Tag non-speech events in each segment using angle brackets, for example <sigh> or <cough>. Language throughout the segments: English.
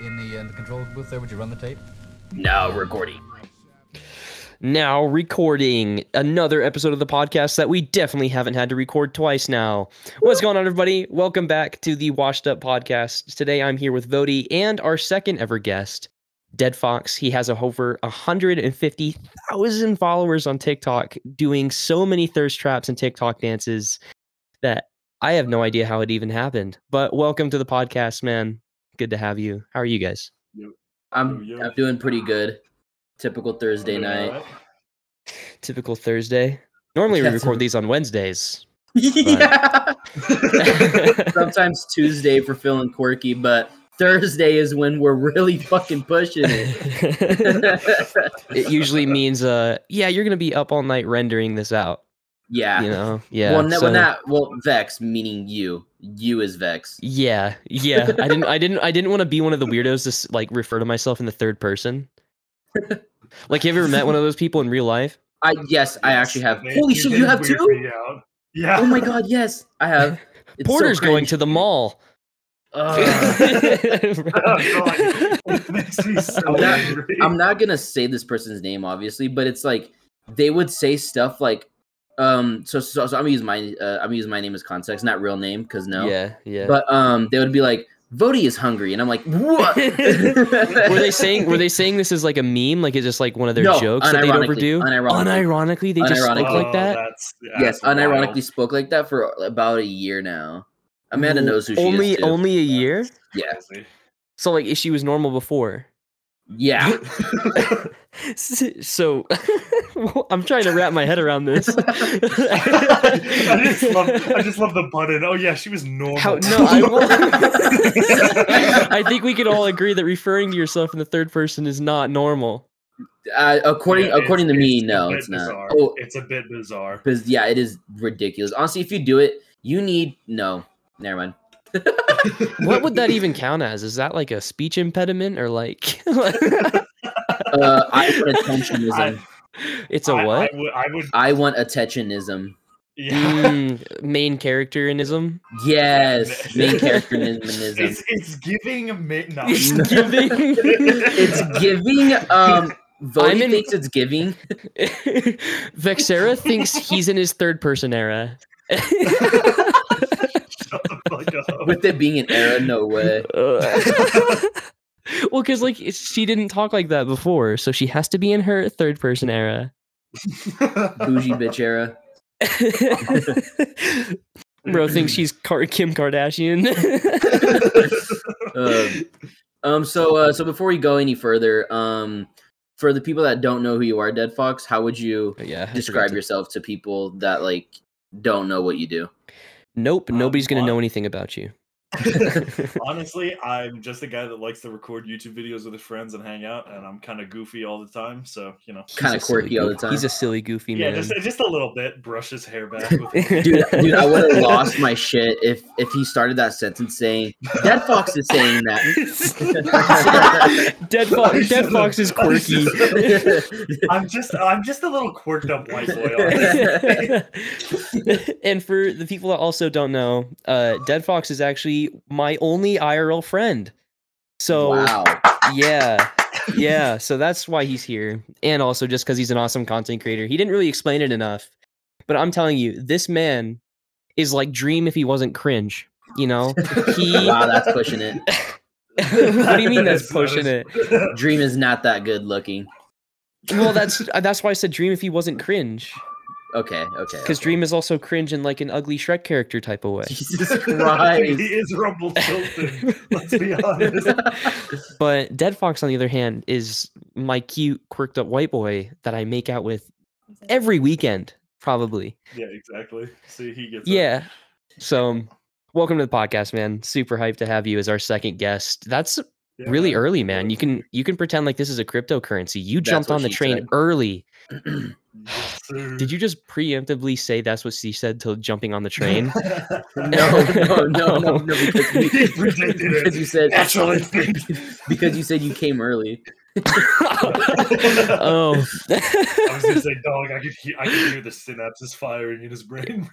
in the in the control booth there. Would you run the tape? Now recording. Now recording another episode of the podcast that we definitely haven't had to record twice now. What's going on, everybody? Welcome back to the Washed Up Podcast. Today I'm here with Vody and our second ever guest, Dead Fox. He has over 150,000 followers on TikTok doing so many thirst traps and TikTok dances that I have no idea how it even happened. But welcome to the podcast, man. Good to have you. How are you guys? I'm Yo, yo. I'm doing pretty good. Typical Thursday Doing night. alright? Typical Thursday. Normally we Yes. record these on Wednesdays. <laughs> yeah. <laughs> Sometimes Tuesday for feeling quirky, but Thursday is when we're really fucking pushing it. <laughs> it usually means uh yeah you're gonna be up all night rendering this out yeah. you know yeah well, no, so- well, not well. Vex meaning you. You is Vex. yeah yeah i didn't i didn't i didn't want to be one of the weirdos to like refer to myself in the third person <laughs> like have you ever met one of those people in real life I yes, I actually have. They- Holy shit, you have weird two? Yeah. Oh my god, yes, I have. <laughs> It's so porter's going to the mall Ugh. Oh, <laughs> God. It makes me so I'm not- I'm not gonna say this person's name, obviously, but it's like they would say stuff like, um, so so, so I'm gonna use my uh, I'm gonna use my name as context, not real name, because no. yeah yeah But um, they would be like, Vody is hungry, and I'm like, what? <laughs> were they saying were they saying this is like a meme like it's just like one of their No, jokes that they'd overdo unironically. unironically they just spoke Unironically. like Oh, that That's, yeah, yes, that's unironically spoke like that for about a year now. Amanda knows who she only is. Too. only a year Yeah. So like she was normal before Yeah. <laughs> so <laughs> I'm trying to wrap my head around this. <laughs> I just love I just love the button. Oh yeah, she was normal. How, no, I, won't- I think we could all agree that referring to yourself in the third person is not normal. Uh, according Yeah, according to me, it's no, it's not. bizarre. Oh, It's a bit bizarre. because yeah, it is ridiculous. Honestly, if you do it, you need no. Never mind. What would that even count as? Is that like a speech impediment or like <laughs> Uh, I want attentionism. <laughs> it's a I- what? I, would, I want attentionism. Yeah. Mm, <laughs> main characterinism. Yes, main characterism. It's it's giving ma- no. It's giving. It's giving. Um, I'm Vody in- thinks it's giving. Vexera thinks he's in his third person era. Shut the fuck up. With it being an era, no way. Uh, <laughs> well, because like she didn't talk like that before, so she has to be in her third person era. <laughs> Bougie bitch era. <laughs> Bro thinks she's Car- Kim Kardashian. Um, um. So, uh, so before we go any further, um, for the people that don't know who you are, Dead Fox, how would you yeah, describe yourself to people that like don't know what you do? Nope, Um, nobody's gonna know anything about you. <laughs> Honestly, I'm just a guy that likes to record YouTube videos with his friends and hang out, and I'm kind of goofy all the time. So you know, Kinda quirky all the time. He's a silly, goofy yeah, man. just just a little bit. Brush his hair back. <laughs> With Dude, dude, I would have lost my shit if if he started that sentence saying Dead Fox is saying that. Dead Fox. <laughs> Dead Fox is quirky. I'm just I'm just a little quirked up white boy. and for the people that also don't know, uh, Dead Fox is actually my only IRL friend. So wow. yeah, yeah. So that's why he's here, and also just because he's an awesome content creator. He didn't really explain it enough, but I'm telling you, this man is like Dream if he wasn't cringe. You know, he. <laughs> Wow, that's pushing it. <laughs> what do you mean that's pushing it? <laughs> Dream is not that good looking. Well, that's that's why I said Dream if he wasn't cringe, Okay, okay. because okay. Dream is also cringe in like an ugly Shrek character type of way. Jesus <laughs> Christ. he is Rumble Tilted. Let's be <laughs> honest. But Dead Fox, on the other hand, is my cute, quirked up white boy that I make out with every weekend, probably. Yeah, exactly. See, he gets. it. Yeah. So, um, welcome to the podcast, man. Super hyped to have you as our second guest. That's Yeah, really early, man. You can you can pretend like this is a cryptocurrency. You That's jumped on the train said. early. <clears throat> Sir. Did you just preemptively say that's what she said to jumping on the train? <laughs> <laughs> No, no, no, no, no, because you, <laughs> He predicted it. because you said Natural instinct. because you said you came early. oh. I was gonna say, dog. I could hear, I could hear the synapses firing in his brain.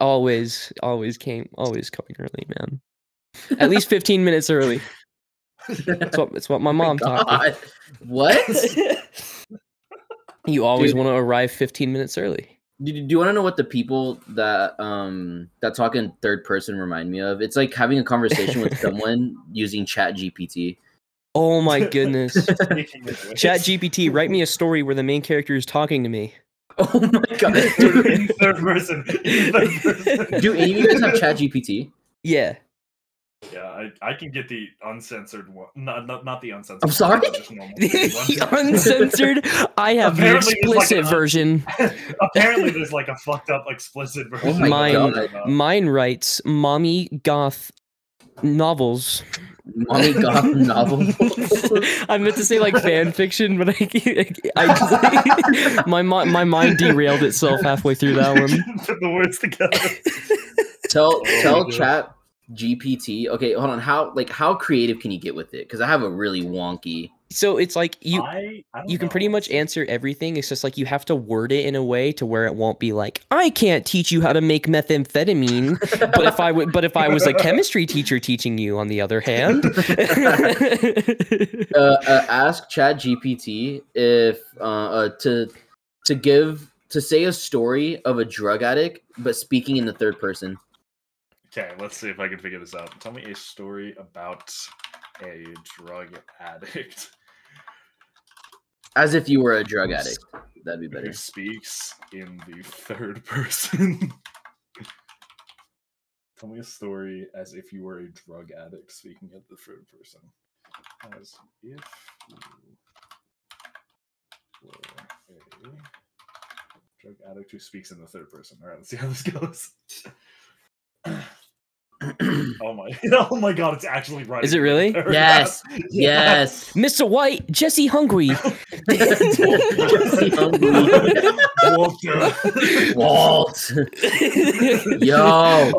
always, always came, always coming early, man. At least 15 minutes early. That's what, that's what my oh mom taught me. What? You always want to arrive 15 minutes early. Do, do you want to know what the people that um that talk in third person remind me of? It's like having a conversation with <laughs> someone using Chat GPT. Oh my goodness. <laughs> Speaking of which- Chat GPT, write me a story where the main character is talking to me. <laughs> Oh my god! Dude, in third person. In third person. Do any of you guys have Chat GPT? Yeah. Yeah, I, I can get the uncensored one. Not not, not the uncensored. I'm sorry? but the uncensored. I have the Apparently it's like explicit un- version. <laughs> Apparently, there's like a fucked up explicit oh version. Oh Mine- God. Mine writes mommy goth novels. Mommy goth <laughs> novels. I meant to say like fan fiction, but I, I, my my mind derailed itself halfway through that one. <laughs> Put the words together. tell Oh, tell dude. Chat GPT. Okay, hold on. How like how creative can you get with it? Because I have a really wonky. So it's like you I, I don't you can know. pretty much answer everything. It's just like you have to word it in a way to where it won't be like I can't teach you how to make methamphetamine. but if I would, but if I was a chemistry teacher teaching you, on the other hand, <laughs> uh, uh, ask Chat GPT if uh, uh, to to give to say a story of a drug addict, but speaking in the third person. Okay, let's see if I can figure this out. Tell me a story about a drug addict As if you were a drug addict. That'd be better. who <laughs> speaks in the third person. Tell me a story as if you were a drug addict speaking at the third person. As if you were a drug addict who speaks in the third person. All right, let's see how this <laughs> goes. <clears throat> oh my! <laughs> Oh my God! It's actually right. Is it really? Yes. <laughs> yes. Mr. White, Jesse Hungry. <laughs> Jesse Hungry. Walter. Walt. Yo. Oh,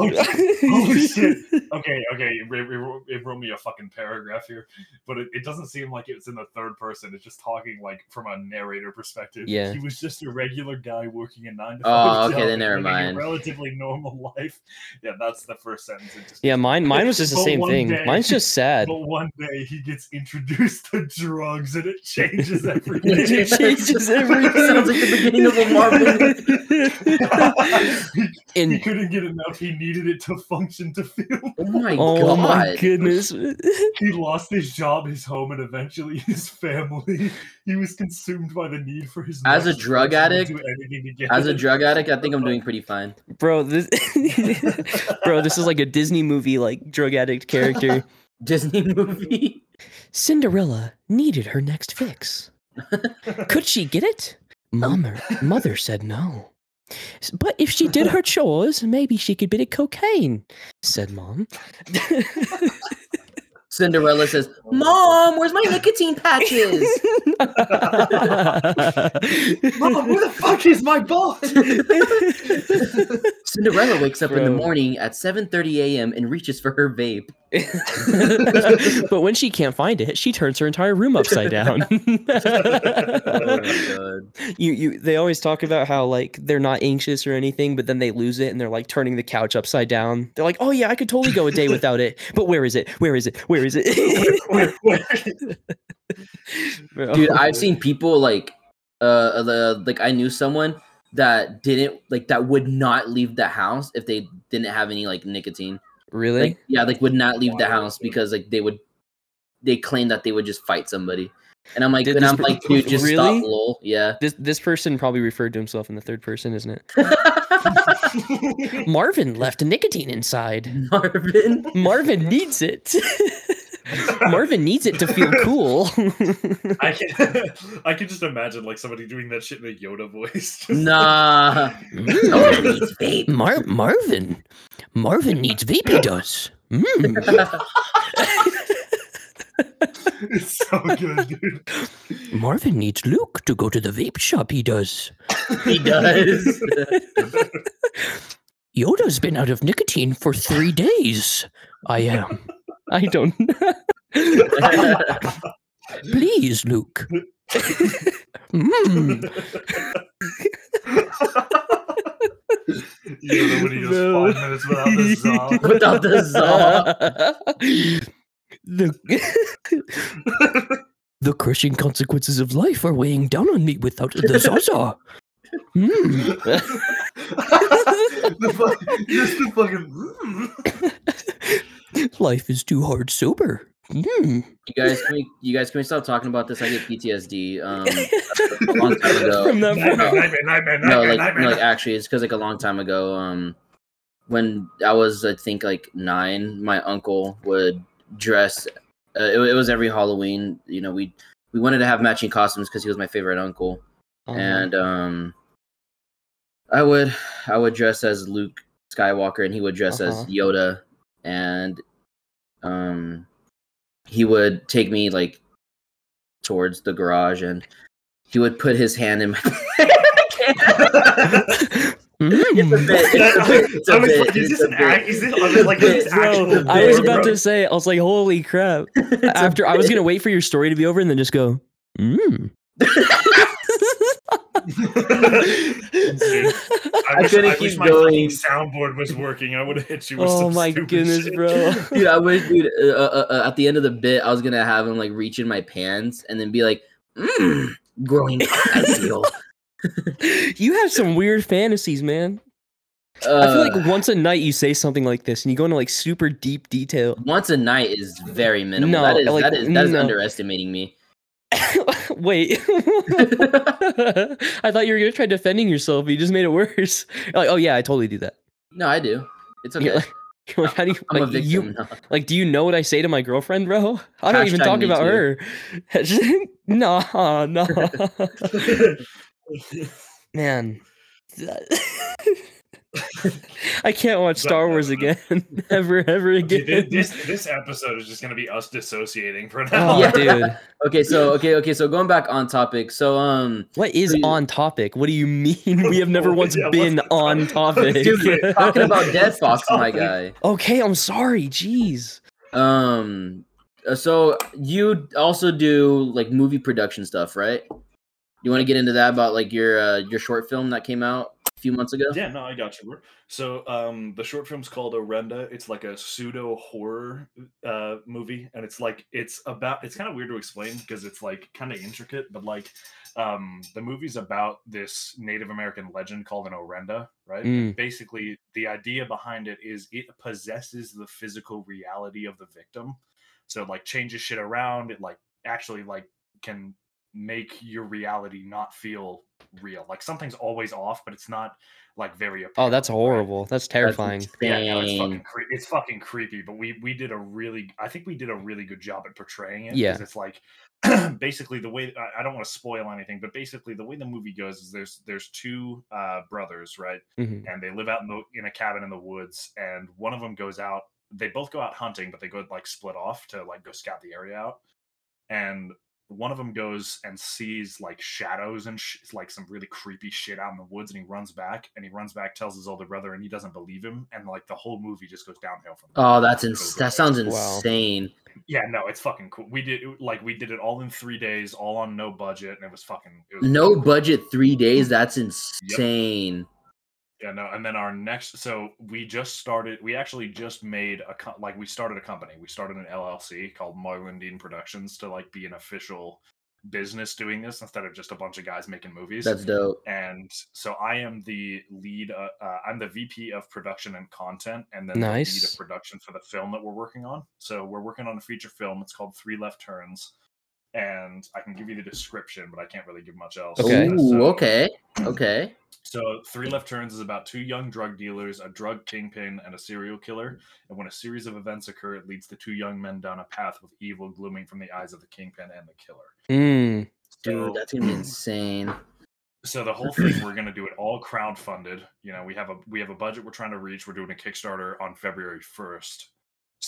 Holy shit. Okay, okay. It, it, wrote- it wrote me a fucking paragraph here, but it, it doesn't seem like it's in the third person. It's just talking like from a narrator perspective. Yeah. He was just a regular guy working a nine to Oh, five. okay, then never living a mind. relatively normal life. Yeah, that's the first sentence. It just Yeah, mine mine was just the But same thing. day- Mine's just sad. But one day he gets introduced to drugs and it changes <laughs> everything. It changes everything. Sounds like the beginning of a Marvel. <laughs> he, he couldn't get enough. He needed it to function to feel. Oh my oh god. my goodness. He lost his job, his home, and eventually his family. He was consumed by the need for his. As a drug drugs and would addict- do anything to get As a drug addict, I think I'm doing <laughs> pretty fine. Bro, this Bro, this is like a Disney movie like drug addict character. <laughs> Disney movie. Cinderella needed her next fix. <laughs> Could she get it? Mama, mother said no. But if she did her <laughs> chores, maybe she could get a cocaine, said mom. Cinderella says, oh "Mom, where's my nicotine patches?" <laughs> Mom, where the fuck is my ball? <laughs> Cinderella wakes up in the morning at 7:30 a.m. and reaches for her vape. <laughs> but when she can't find it, she turns her entire room upside down. <laughs> Oh my god. you you they always talk about how like they're not anxious or anything, but then they lose it and they're like turning the couch upside down. They're like, "Oh yeah, I could totally go a day without it." But where is it? Where is it? Where is it? Where- where- Bro. Dude, I've seen people like uh the like I knew someone that didn't like that would not leave the house if they didn't have any like nicotine. Really? Like yeah, like would not leave the house because like they would they claim that they would just fight somebody. And I'm like Did and I'm per- like, dude, just Really? stop lol. Yeah. This this person probably referred to himself in the third person, isn't it? <laughs> Marvin left nicotine inside. Marvin. Marvin needs it. <laughs> <laughs> Marvin needs it to feel cool. <laughs> I can, I can just imagine like somebody doing that shit in a Yoda voice. <laughs> Nah. Marvin needs vape. Mar- Marvin. Marvin needs vape, he does. Mm. it's so good, dude. Marvin needs Luke to go to the vape shop, he does. he does. Yoda's been out of nicotine for three days. I am. I don't. <laughs> Please, Luke. Mm. Yoda when he goes No. five minutes without the song. <laughs> Without the the <laughs> the crushing consequences of life are weighing down on me without the Zaza. Hmm. the fuck, just the fucking. Life is too hard sober. Hmm. You guys, can we, you guys, can we stop talking about this? I get PTSD. Um, <laughs> a long time ago. From that Nightmare, nightmare, nightmare, no, like, nightmare. no, like actually, it's because like a long time ago, um, when I was, I think, like nine, my uncle would dress. Uh, it, it was every Halloween. You know, we we wanted to have matching costumes because he was my favorite uncle, Uh-huh. and um, I would I would dress as Luke Skywalker, and he would dress Uh-huh. as Yoda, and um, he would take me like towards the garage, and he would put his hand in my. <laughs> Hmm. It's a bit. It's a bit. It's a I was bit. like, is this an act? Is this I was like, this actual I was about to say, I was like, holy crap. <laughs> After I was gonna wait for your story to be over and then just go, mm. <laughs> Dude, I, I wish, couldn't I keep wish my going. fucking soundboard was working. I would have hit you with Oh some my stupid goodness, shit. bro. <laughs> Dude, I wish, dude. Uh, uh, uh, at the end of the bit, I was gonna have him like reach in my pants and then be like, mm, "Growing <laughs> up, I feel." you have some weird fantasies, man. I Uh, feel like once a night you say something like this and you go into like super deep detail. once a night is very minimal. No, that is like, that is that is no. underestimating me. <laughs> Wait. <laughs> I thought you were gonna try defending yourself, but you just made it worse. You're <laughs> like, oh yeah, I totally do that. No, I do. It's You're okay. like, you're like, how do you I'm like, victim. you like do you know what I say to my girlfriend, bro? I don't even talk about too. her. no, no. Man. <laughs> I can't watch Star Wars again. <laughs> ever, ever Dude, again. this this episode is just gonna be us dissociating for now. Oh, Yeah. dude. Okay, so okay, okay, so going back on topic. So um, What is So you- on topic? What do you mean? We have never <laughs> once Yeah, been the on topic? topic. dude, talking about Dead Fox, my guy. okay, I'm sorry. Jeez. Um, uh, so you also do like movie production stuff, right? You want to get into that about like your uh, your short film that came out a few months ago? Yeah, no, I got you. So, um, the short film's called Orenda. It's like a pseudo horror uh movie, and it's like it's about. It's kind of weird to explain because it's like kind of intricate, but like, um, the movie's about this Native American legend called an Orenda, right? Mm. Basically, the idea behind it is it possesses the physical reality of the victim, so it like changes shit around. It like actually like can make your reality not feel real. Like something's always off, but it's not like very. Oh, apparent, that's right? horrible. That's terrifying. Yeah, no, it's fucking cre- it's fucking creepy. But we we did a really, I think we did a really good job at portraying it. Yeah. it's like <clears throat> basically the way I, I don't want to spoil anything, but basically the way the movie goes is there's there's two uh, brothers, right, Mhm. and they live out in the in a cabin in the woods, and one of them goes out. They both go out hunting, but they go like split off to like go scout the area out, and one of them goes and sees like shadows and sh- like some really creepy shit out in the woods and he runs back and he runs back tells his older brother and he doesn't believe him and like the whole movie just goes downhill from there. Oh, that's Goes ins- that sounds Wow. insane. yeah no it's fucking cool we did like we did it all in three days all on no budget and it was fucking it was No really cool. budget, three days. That's insane. Yeah, no, and then our next, so we just started. We actually just made a co- like we started a company. We started an LLC called Marlon Productions to like be an official business doing this instead of just a bunch of guys making movies. That's dope. and so I am the lead. Uh, uh, I'm the VP of production and content, and then the lead Nice. of production for the film that we're working on. So we're working on a feature film. It's called Three Left Turns, and I can give you the description, but I can't really give much else. Okay. Ooh, so- okay, okay. so, Three Left Turns is about two young drug dealers, a drug kingpin, and a serial killer. And when a series of events occur, it leads the two young men down a path with evil glooming from the eyes of the kingpin and the killer. Mm. Dude, So- that's gonna be insane. So the whole thing, we're gonna do it all crowdfunded. You know, we have a we have a budget we're trying to reach. We're doing a Kickstarter on February first.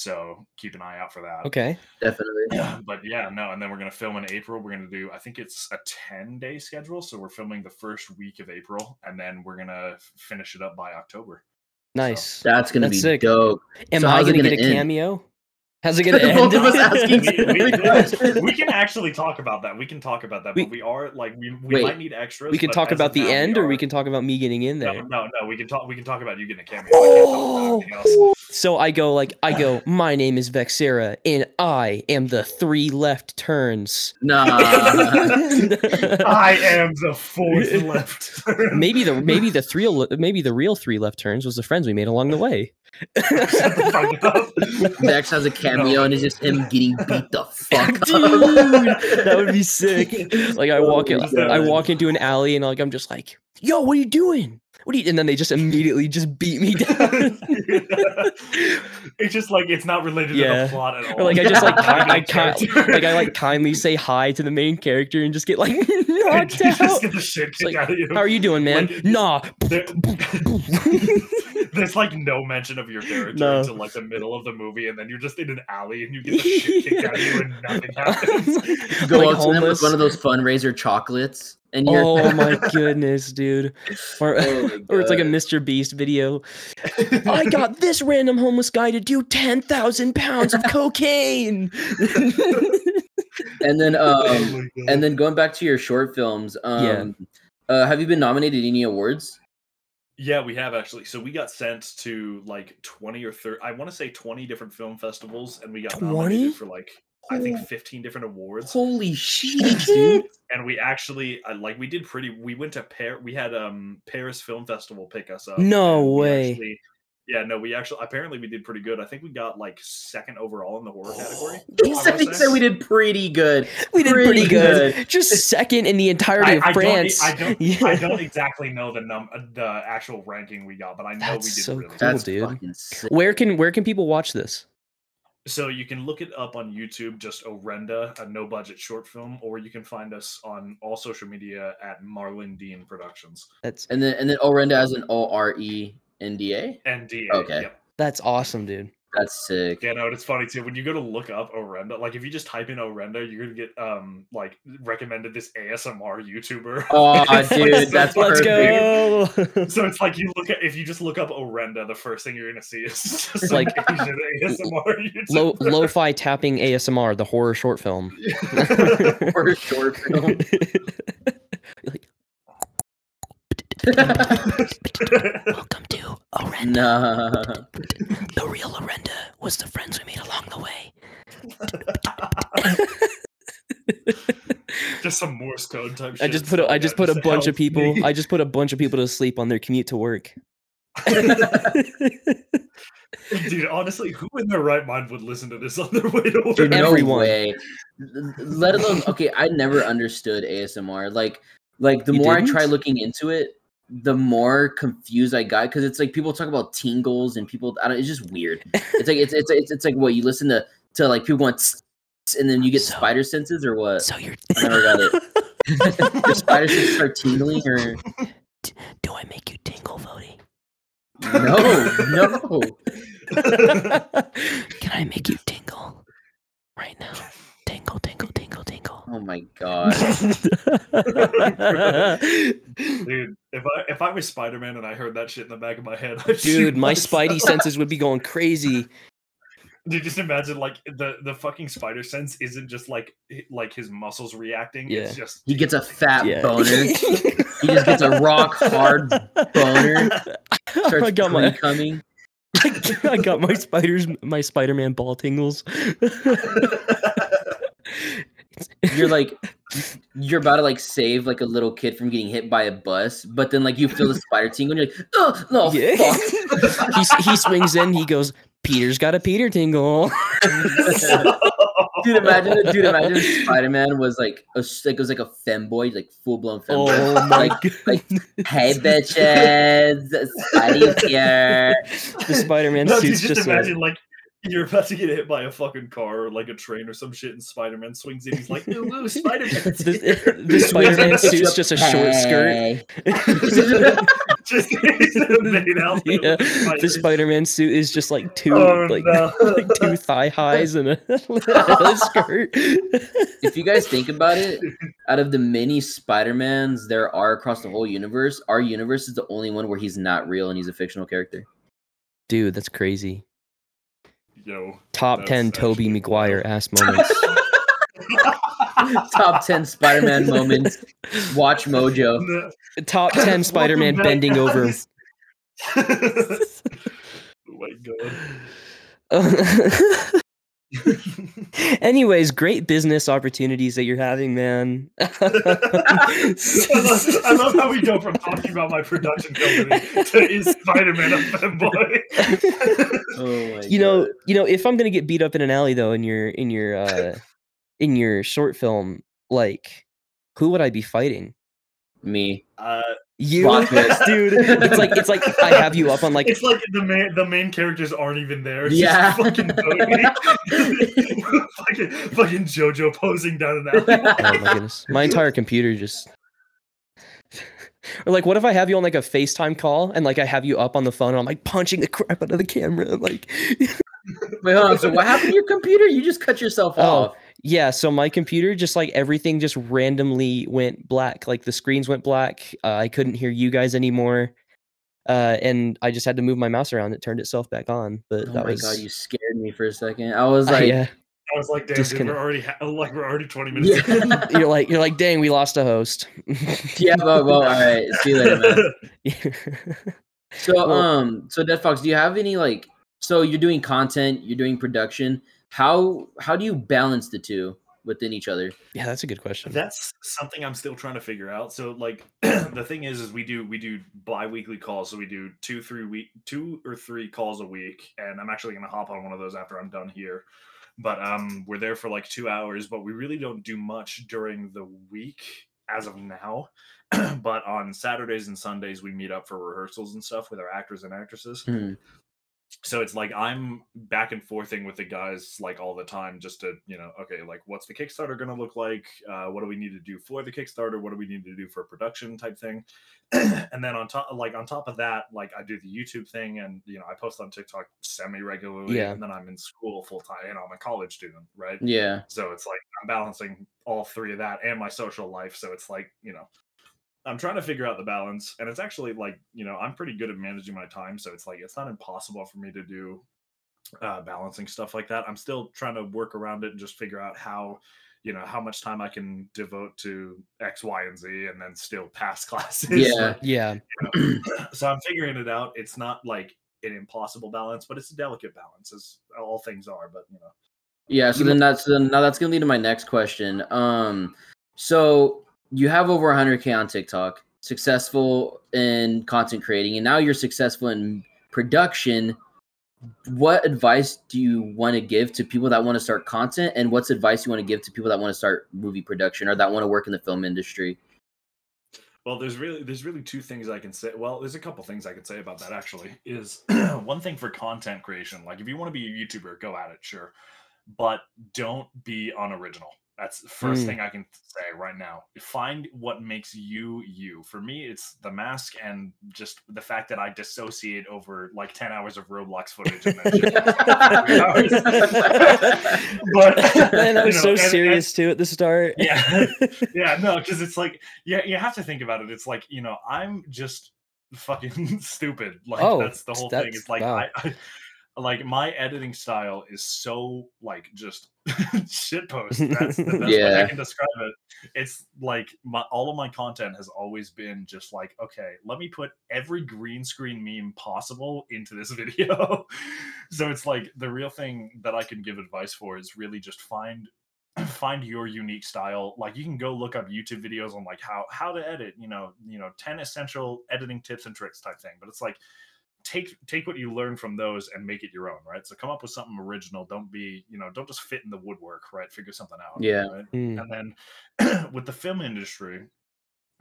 So keep an eye out for that. Okay. Definitely. <clears throat> but yeah, no, and then we're gonna film in April. We're gonna do, I think it's a ten day schedule. So we're filming the first week of April, and then we're gonna finish it up by October. Nice. That's gonna be sick. dope. Am so I how's gonna, gonna get a end? cameo? How's it <laughs> gonna end? Both of us asking <laughs> we, we, we can actually talk about that. We can talk about that. We- but we are like we, we Wait. might need extras. we can talk about the end, or we can talk about me getting in there. no, no. We can talk. We can talk about you getting a cameo. I can't talk about Oh! Anything else. So I go like I go. My name is Vexera, and I am the three left turns. Nah. <laughs> I am the fourth <laughs> left. maybe the maybe the three maybe the real three left turns was the friends we made along the way. Shut the fuck up. Dex has a cameo No. and it's just him getting beat the fuck Dude, up. that would be sick. <laughs> Like I walk in, Oh I walk into an alley and like I'm just like, "Yo, what are you doing? What are you?" And then they just immediately just beat me down. <laughs> it's just like it's not related to the plot at all. Or like I just like <laughs> Not I even ki- character. like I like kindly say hi to the main character and just get like <laughs> knocked just out. get the shit kicked like, out of you. How are you doing, man? Like, nah. There- There's like no mention of your character No. until like the middle of the movie, and then you're just in an alley and you get the shit kicked out of you and nothing happens. You go Like up to them with one of those fundraiser chocolates, and you're. Oh my goodness, dude. <laughs> Or, Oh <laughs> or it's like a Mr. Beast video. <laughs> I got this random homeless guy to do 10,000 pounds of cocaine. and then Oh um, my God. and then going back to your short films, um, Yeah. uh, have you been nominated any awards? Yeah, we have actually. So we got sent to like 20 or 30, I want to say 20 different film festivals, and we got 20? nominated for like, I think Oh. 15 different awards. Holy shit, dude. And we actually, uh, like, we did pretty, we went to Paris, we had um Paris Film Festival pick us up. No way. actually- yeah, no, we actually, apparently we did pretty good. I think we got like second overall in the horror category. <gasps> He I said, wanna he said we did pretty good. We did pretty Pretty good. good. <laughs> Just second in the entirety I, of I don't, France. I don't, <laughs> Yeah. I don't exactly know the num, uh, the actual ranking we got, but I know That's we did so really cool. good. That's dude. fucking sick. Where can where can people watch this? So you can look it up on YouTube, just Orenda, a no budget short film, or you can find us on all social media at Marlon Dean Productions. That's And then and then Orenda as an O R E N D A. NDA. Okay. Yep. that's awesome, dude. That's sick. Yeah, no, it's funny too. When you go to look up Orenda, like if you just type in Orenda, you're gonna get um like recommended this ASMR YouTuber. Oh, <laughs> It's, like, dude, so that's Let's go. So it's like you look at if you just look up Orenda, the first thing you're gonna see is <laughs> just like like ASMR YouTuber. Lo lo-fi tapping ASMR, the horror short film. <laughs> For a short film. Like, Welcome to Orenda. nah. The real Orenda was the friends we made along the way. <laughs> just some Morse code type. I just put a, I just out put a bunch of people me. I just put a bunch of people to sleep on their commute to work. <laughs> Dude, honestly, who in their right mind would listen to this on their way to work? Dude, no Everyone. way. Let alone okay, I never understood ASMR. Like like the You more I didn't? try looking into it, the more confused I got because it's like people talk about tingles and people I don't it's just weird. It's like it's it's it's, it's like what you listen to to like people want and then you get So- spider senses or what? So you're I never got it. <laughs> Your spider senses start tingling or Do I make you tingle, Vody? no, no. Can I make you tingle right now? Tingle, tingle, tingle, tingle. Oh my god. <laughs> Dude, if I if I was Spider Man and I heard that shit in the back of my head, I'd shoot Dude, my myself. spidey <laughs> senses would be going crazy. Dude, just imagine like the the fucking spider sense isn't just like like his muscles reacting. It's Yeah. just He gets a fat Yeah. boner. <laughs> He just gets a rock hard boner. Starts I got my coming. I got my spiders my Spider-Man ball tingles. You're like you're about to like save like a little kid from getting hit by a bus, but then like you feel the spider tingle and you're like, oh no <laughs> Yeah. fuck. <laughs> he, he swings in, he goes, Peter's got a Peter tingle. <laughs> dude, imagine dude, imagine Spider-Man was like a s- like it was like a femboy, like full blown oh femboy. Oh my like, like, hey bitches, Spidey's here. The Spider-Man No, dude, suit's just just a- imagine like <laughs> you're about to get hit by a fucking car or like a train or some shit, and Spider Man swings in. He's like, "No, no, Spider Man!" the, the Spider-Man suit's just a short skirt. <laughs> just made out. <laughs> there Yeah, with the. Spider-Man suit is just like two Oh, like, no. like two thigh highs and a, a skirt. if you guys think about it, out of the many Spider-Mans there are across the whole universe, our universe is the only one where he's not real and he's a fictional character. Dude, that's crazy. Yo, Top ten Toby actually Maguire ass moments. <laughs> Top 10 Spider-Man <laughs> moments. WatchMojo. No. <laughs> Top ten Spider-Man Welcome back, bending over. guys. Oh my god. <laughs> Anyways, great business opportunities that you're having, man. <laughs> I, love, I love how we go from talking about my production company to is Spider-Man a femboy? <laughs> Oh my you know, you know, if I'm gonna get beat up in an alley though in your in your uh in your short film, like who would I be fighting? me. uh, You, Rockness. <laughs> dude. It's like it's like I have you up on like it's like the main the main characters aren't even there. It's Yeah. just fucking <laughs> fucking fucking JoJo posing down in that. oh my goodness, my entire computer just. <laughs> Or like, what if I have you on like a FaceTime call and like I have you up on the phone and I'm like punching the crap out of the camera, like. Wait, hold on. So what happened to your computer? You just cut yourself Oh, off. Yeah, so my computer just like everything just randomly went black. Like the screens went black. Uh, I couldn't hear you guys anymore. Uh, and I just had to move my mouse around. It turned itself back on. But Oh that my was god, you scared me for a second. I was uh, <laughs> like, yeah. I was like, damn, dude, we're already ha- <laughs> like we're already twenty minutes. in. yeah, <laughs> You're like you're like, dang, we lost a host. yeah, well, well, all right. See you later, man. Yeah. So, Well- um, so Dead Fox, do you have any like? So you're doing content, you're doing production. How how do you balance the two within each other? yeah, that's a good question. That's something I'm still trying to figure out. So like <clears throat> the thing is is we do we do bi-weekly calls. So we do two, three week two or three calls a week. And I'm actually gonna hop on one of those after I'm done here. But um we're there for like two hours, but we really don't do much during the week as of now. <clears throat> but on Saturdays and Sundays we meet up for rehearsals and stuff with our actors and actresses Hmm. So it's like I'm back and forthing with the guys like all the time just to, you know, okay, like what's the Kickstarter going to look like? Uh, what do we need to do for the Kickstarter? What do we need to do for production type thing? <clears throat> and then on top, like on top of that, like I do the YouTube thing and, you know, I post on TikTok semi regularly. Yeah. And then I'm in school full time, you know, I'm a college student, right? Yeah, So it's like I'm balancing all three of that and my social life. So it's like, you know, I'm trying to figure out the balance. And it's actually like, you know, I'm pretty good at managing my time. So it's like, it's not impossible for me to do uh, balancing stuff like that. I'm still trying to work around it and just figure out how, you know, how much time I can devote to X, Y, and Z and then still pass <laughs> classes. Yeah. yeah. <clears throat> so I'm figuring it out. It's not like an impossible balance, but it's a delicate balance, as all things are. But, you know, yeah. So then that's then now that's gonna lead to my next question. Um, so you have over 100k on TikTok, successful in content creating, and now you're successful in production. What advice do you want to give to people that want to start content, and what's advice you want to give to people that want to start movie production or that want to work in the film industry? Well, there's really there's really two things I can say. Well, there's a couple things I could say about that actually. Is <clears throat> one thing for content creation. Like if you want to be a YouTuber, go at it, sure. But don't be unoriginal. That's the first Mm. thing I can say right now. Find what makes you you. For me, it's the mask and just the fact that I dissociate over like 10 hours of Roblox footage. And then shit for <laughs> three <laughs> but Man, that you was know, so and- and- serious too at the start. yeah <laughs> yeah no because it's like yeah you have to think about it it's like you know i'm just fucking stupid like Oh, that's the whole thing it's like wow. I, I like my editing style is so like just <laughs> shit post that's the <laughs> best way Yeah. i can describe it. It's like my all of my content has always been just like okay let me put every green screen meme possible into this <laughs> video. So it's like the real thing that i can give advice for is really just find <clears throat> find your unique style. Like you can go look up youtube videos on like how how to edit you know you know 10 essential editing tips and tricks type thing. But it's like take take what you learn from those and make it your own right so come up with something original don't be you know don't just fit in the woodwork right figure something out Yeah. right? Mm. and then <clears throat> with the film industry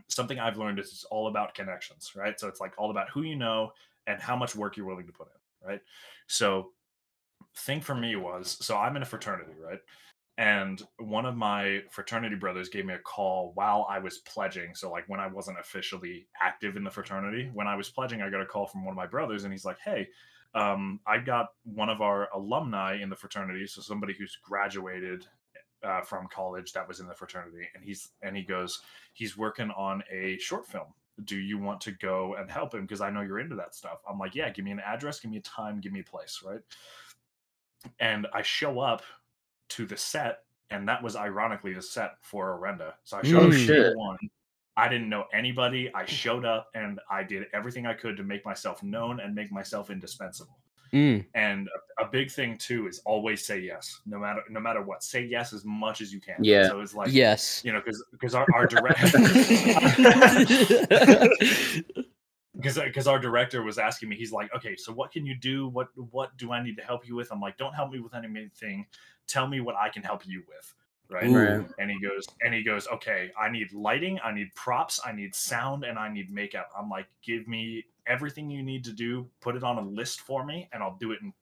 something i've learned is it's all about connections right so it's like all about who you know and how much work you're willing to put in right so thing for me was so i'm in a fraternity right and one of my fraternity brothers gave me a call while I was pledging. So, like when I wasn't officially active in the fraternity, when I was pledging, I got a call from one of my brothers, and he's like, "Hey, um, I got one of our alumni in the fraternity, so somebody who's graduated uh, from college that was in the fraternity, and he's and he goes, he's working on a short film. Do you want to go and help him? Because I know you're into that stuff. I'm like, yeah, give me an address, give me a time, give me a place, right? And I show up to the set, and that was ironically the set for Orenda. So I showed Oh, up shit. one. I didn't know anybody. I showed up and I did everything I could to make myself known and make myself indispensable. Mm. And a, a big thing too is always say yes, no matter no matter what. Say yes as much as you can. Yeah. So it's like yes. you know because because our our direct <laughs> <laughs> <laughs> because because uh, our director was asking me he's like okay so what can you do? What what do i need to help you with? I'm like don't help me with anything. Tell me what i can help you with. Right? Ooh. And he goes and he goes okay i need lighting i need props i need sound and i need makeup. I'm like give me everything you need to do put it on a list for me and i'll do it in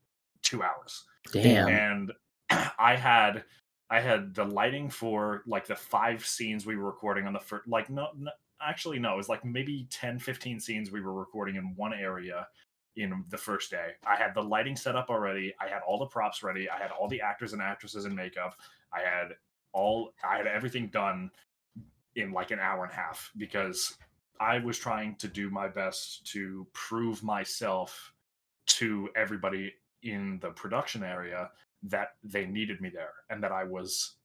two hours. Damn. and <clears throat> i had i had the lighting for like the five scenes we were recording on the first like no, no actually no it was like maybe 10 15 scenes we were recording in one area in the first day. I had the lighting set up already. I had all the props ready. I had all the actors and actresses in makeup. I had all i had everything done in like an hour and a half because i was trying to do my best to prove myself to everybody in the production area that they needed me there and that I was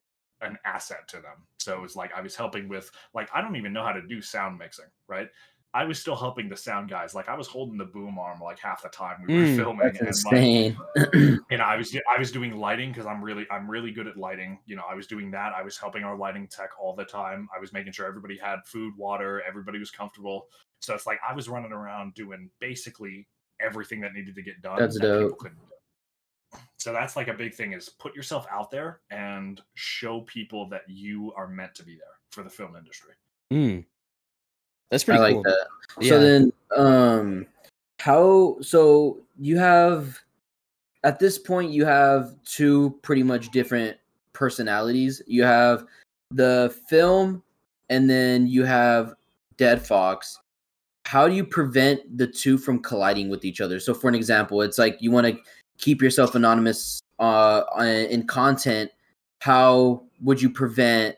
an asset to them. So it was like I was helping with like I don't even know how to do sound mixing, right? I was still helping the sound guys. Like I was holding the boom arm like half the time we were Mm, filming That's and insane. <clears throat> you know, I was I was doing lighting because I'm really I'm really good at lighting. You know, I was doing that. I was helping our lighting tech all the time. I was making sure everybody had food, water, everybody was comfortable. So it's like I was running around doing basically everything that needed to get done. That's that people dope. couldn't do. So that's like a big thing is put yourself out there and show people that you are meant to be there for the film industry. Mm. That's I pretty like cool. that. Yeah. So then, um, how? So you have at this point you have two pretty much different personalities. You have the film, and then you have Dead Fox. How do you prevent the two from colliding with each other? So, for an example, it's like you want to keep yourself anonymous uh, in content. How would you prevent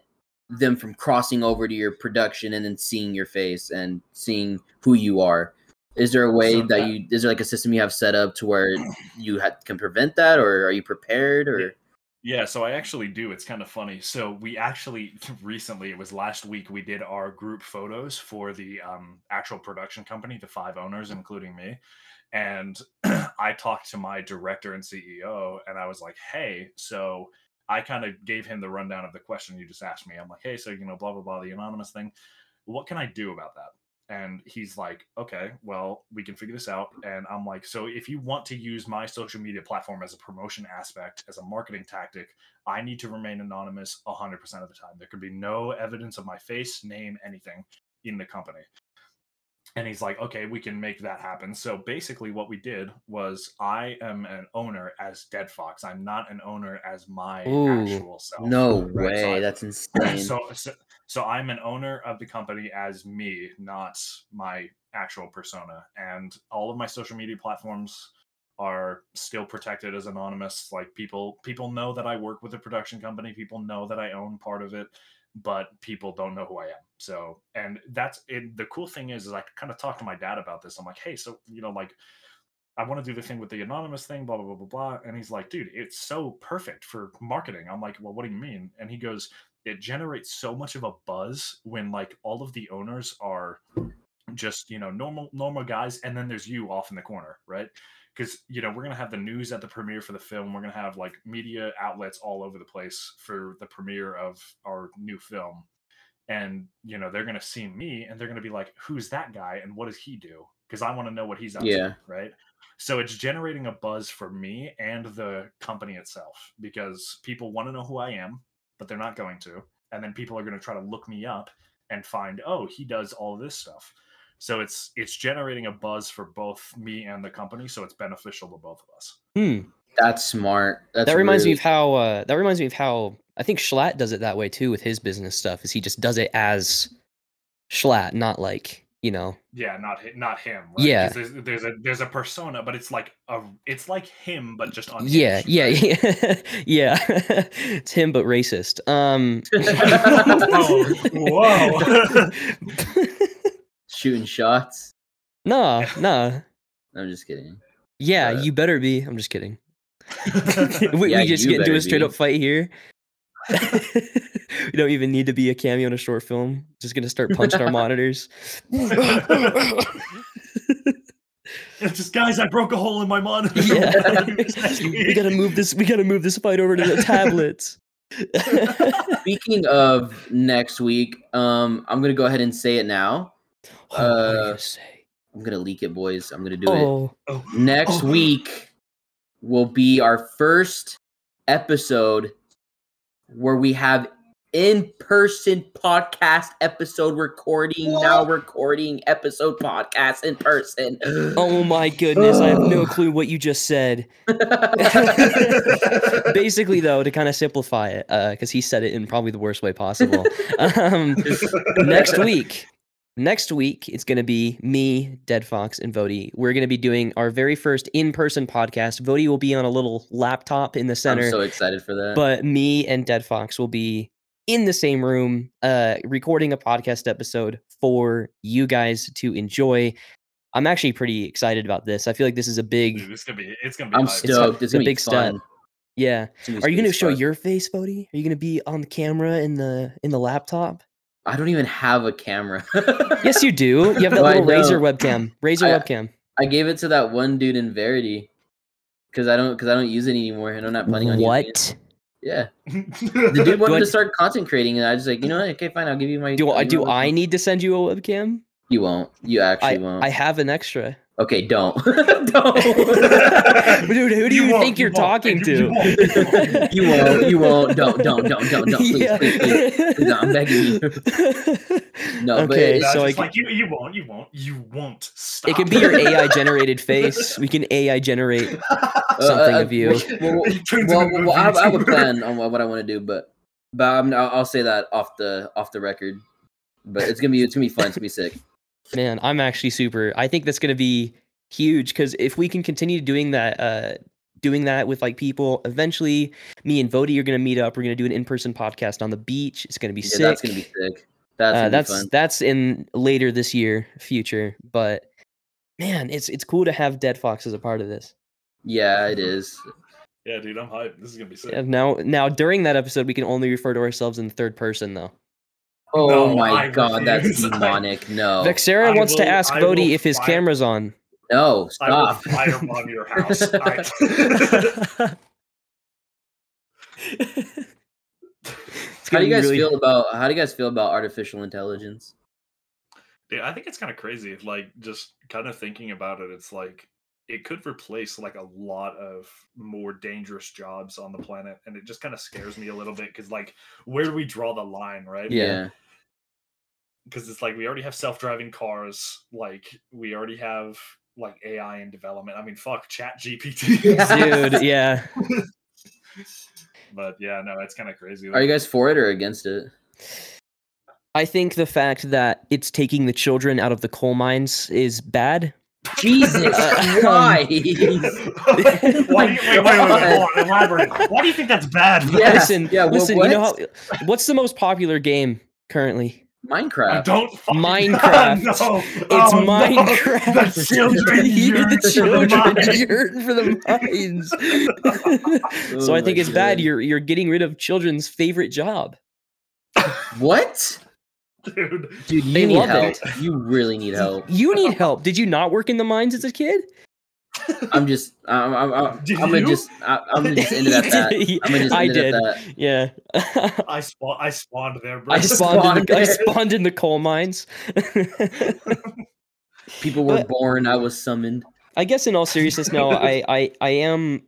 them from crossing over to your production and then seeing your face and seeing who you are is there a way So that, you is there like a system you have set up to where you ha- can prevent that or are you prepared or Yeah, so I actually do. It's kind of funny. So we actually <laughs> recently, it was last week, we did our group photos for the um, actual production company, the five owners, including me. And <clears throat> I talked to my director and CEO, and I was like, "Hey, so I kind of gave him the rundown of the question you just asked me. I'm like, hey, so you know, blah blah blah, the anonymous thing. What can I do about that?" And he's like, okay, well, we can figure this out. And I'm like, so if you want to use my social media platform as a promotion aspect, as a marketing tactic, I need to remain anonymous 100% of the time. There could be no evidence of my face, name, anything in the company. And he's like, okay, we can make that happen. So basically, what we did was I am an owner as Dead Fox. I'm not an owner as my Ooh, actual self. no right? So way I- that's <clears throat> insane so, so so i'm an owner of the company as me not my actual persona and all of my social media platforms are still protected as anonymous like people people know that i work with a production company people know that i own part of it but people don't know who i am so and that's it the cool thing is is i kind of talked to my dad about this i'm like hey so you know like I want to do the thing with the anonymous thing, blah, blah, blah, blah, blah. And he's like, dude, it's so perfect for marketing. I'm like, well, what do you mean? And he goes, it generates so much of a buzz when like all of the owners are just, you know, normal, normal guys. And then there's you off in the corner, right? Because, you know, we're going to have the news at the premiere for the film. We're going to have like media outlets all over the place for the premiere of our new film. And, you know, they're going to see me and they're going to be like, who's that guy? And what does he do? Because I want to know what he's up Yeah. to, right? So it's generating a buzz for me and the company itself because people want to know who I am, but they're not going to. And then people are going to try to look me up and find, oh, he does all this stuff. So it's it's generating a buzz for both me and the company, so it's beneficial to both of us. Hmm. that's smart that's that reminds me of how uh, that reminds me of how I think Schlatt does it that way too with his business stuff. Is he just does it as Schlatt, not like you know. Yeah, not not him. Right? 'Cause Yeah. there's, there's a there's a persona, but it's like a it's like him, but just on. Yeah, yeah, <laughs> yeah, yeah. <laughs> it's him, but racist. Um. <laughs> whoa. Shooting shots nah, <laughs> nah. i'm just kidding Yeah, Uh, you better be. I'm just kidding. <laughs> we, Yeah, we just get into a straight be. up fight here. <laughs> we don't even need to be a cameo in a short film. Just gonna start punching our monitors. It's just guys, I broke a hole in my monitor. Yeah. We gotta move this. We gotta move this fight over to the tablets. Speaking of next week, um, I'm gonna go ahead and say it now. Uh, gonna say? I'm gonna leak it, boys. I'm gonna do it. Oh, Oh, Next Oh. week will be our first episode where we have in-person podcast episode recording. Now recording episode podcast in person. <gasps> oh my goodness! I have no <gasps> clue what you just said. <laughs> <laughs> Basically, though, to kind of simplify it, because he said it in probably the worst way possible. <laughs> um, next week, next week it's going to be me, Dead Fox, and Vody. We're going to be doing our very first in-person podcast. Vody will be on a little laptop in the center. I'm so excited for that. but me and Dead Fox will be in the same room, uh, recording a podcast episode for you guys to enjoy. I'm actually pretty excited about this. I feel like this is a big, Dude, it's gonna be. It's gonna be. I'm hype. stoked. It's, it's a gonna big step. yeah. It's gonna be Are you going to show fuck. your face, Vody? Are you going to be on the camera in the in the laptop? I don't even have a camera. <laughs> Yes, you do. You have that No, I little Razer don't. webcam. Razer I- webcam. I gave it to that one dude in Verity because I don't because I don't use it anymore and I'm not planning on using it. What? Yeah, the <laughs> dude wanted I- to start content creating, and I was like, you know what? Okay, fine. I'll give you my. Do I'll I give you do my I need to send you a webcam? You won't. You actually I won't. I have an extra. Okay, don't. <laughs> don't. <laughs> Dude, who do you, won't, think you're won't, talking to? you won't, <laughs> you won't. you won't. Don't. Don't. Don't. Don't. Don't. Please. Yeah. Please. Please. Please, I'm begging you. No, okay, it's- No, so I can, like you, you won't, you won't, you won't stop. it could be your AI generated face. We can AI generate. uh, something uh, of you. Well, well, well, well, I, have, I have a plan on what, what I want to do, but but I'm, I'll, I'll say that off the off the record. But it's gonna be it's gonna be fun. It's gonna be sick. Man, I'm actually super. I think that's going to be huge because if we can continue doing that, uh, doing that with like people, eventually, me and Vody are going to meet up. We're going to do an in-person podcast on the beach. It's going to be Yeah, sick. that's gonna be sick. That's uh, that's be fun. that's in later this year, future. But man, it's it's cool to have Dead Fox as a part of this. Yeah, it is. Yeah, dude, I'm hyped. This is gonna be sick. Yeah, now, now during that episode, we can only refer to ourselves in third person, though. Oh No, my I god, that's <laughs> demonic. No, Vexera I wants to ask I will Vody if his fire- camera's on. no, stop. I will stop. firebomb your house. <laughs> <laughs> How do you guys really- feel about how do you guys feel about artificial intelligence? Dude, I think it's kind of crazy. Like, just kind of thinking about it, it's like it could replace like a lot of more dangerous jobs on the planet, and it just kind of scares me a little bit because, like, where do we draw the line, right? Yeah. Because it's like we already have self-driving cars, like we already have like AI in development. I mean, fuck, Chat GPT. <laughs> Dude, yeah. <laughs> but yeah, no, it's kind of crazy. Are you guys for it or against it? I think the fact that it's taking the children out of the coal mines is bad. Jesus <laughs> Uh, Christ! Why do you, wait, wait, wait, wait, elaborate. Why do you think that's bad? Yeah, listen, yeah, wha- listen. You know how? What's the most popular game currently? I Minecraft. don't fucking- Minecraft. <laughs> no. It's Oh, no. Minecraft. The children <laughs> You're yearn the for the children mines. yearn for the mines. <laughs> so Oh I think my it's bad. You're you're getting rid of children's favorite job. What? Dude, Dude, you They need help. it. You really need help. You need help. Did you not work in the mines as a kid? I'm just, I'm, I'm, I'm, <laughs> I'm gonna just, I, I'm gonna just end it at that. <laughs> I'm gonna just I end it did. at that. Yeah. <laughs> I spawned. I spawned there, bro. I spawned, in the, I spawned spawned in the coal mines. People were But- born. I was summoned. I guess in all seriousness, no, I, I I am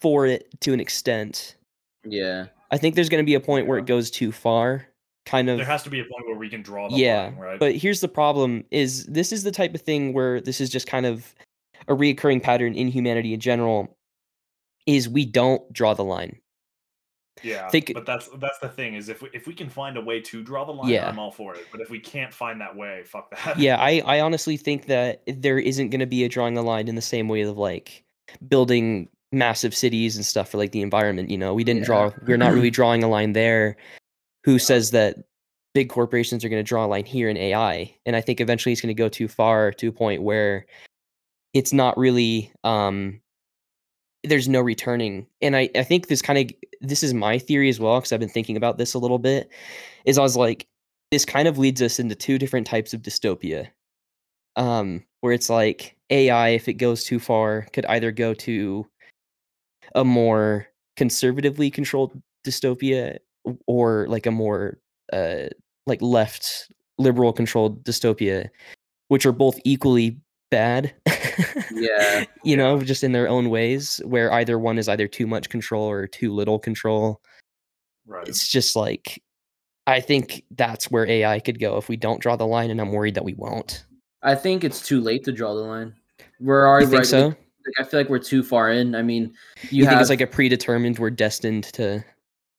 for it to an extent. Yeah. I think there's going to be a point where it goes too far, kind of. There has to be a point where we can draw the yeah, line, right? but here's the problem: is this is the type of thing where this is just kind of a reoccurring pattern in humanity in general. Is we don't draw the line. yeah, think- but that's that's the thing is if we, if we can find a way to draw the line, Yeah. I'm all for it. But if we can't find that way, fuck that. Yeah, I I honestly think that there isn't going to be a drawing the line in the same way of like building massive cities and stuff for like the environment. You know, we didn't Yeah. draw. We're not really <clears throat> drawing a line there. Who says that big corporations are going to draw a line here in AI? And I think eventually it's going to go too far to a point where it's not really. um there's no returning and i i think this kind of this is my theory as well because i've been thinking about this a little bit is i was like this kind of leads us into two different types of dystopia um, where it's like AI, if it goes too far, could either go to a more conservatively controlled dystopia or like a more uh like left liberal controlled dystopia which are both equally bad Yeah. <laughs> you know just in their own ways where either one is either too much control or too little control Right. it's just like i think that's where ai could go if we don't draw the line and i'm worried that we won't I think it's too late to draw the line. We're already you think right- so like, I feel like we're too far in. I mean, you, you, have think it's like a predetermined we're destined to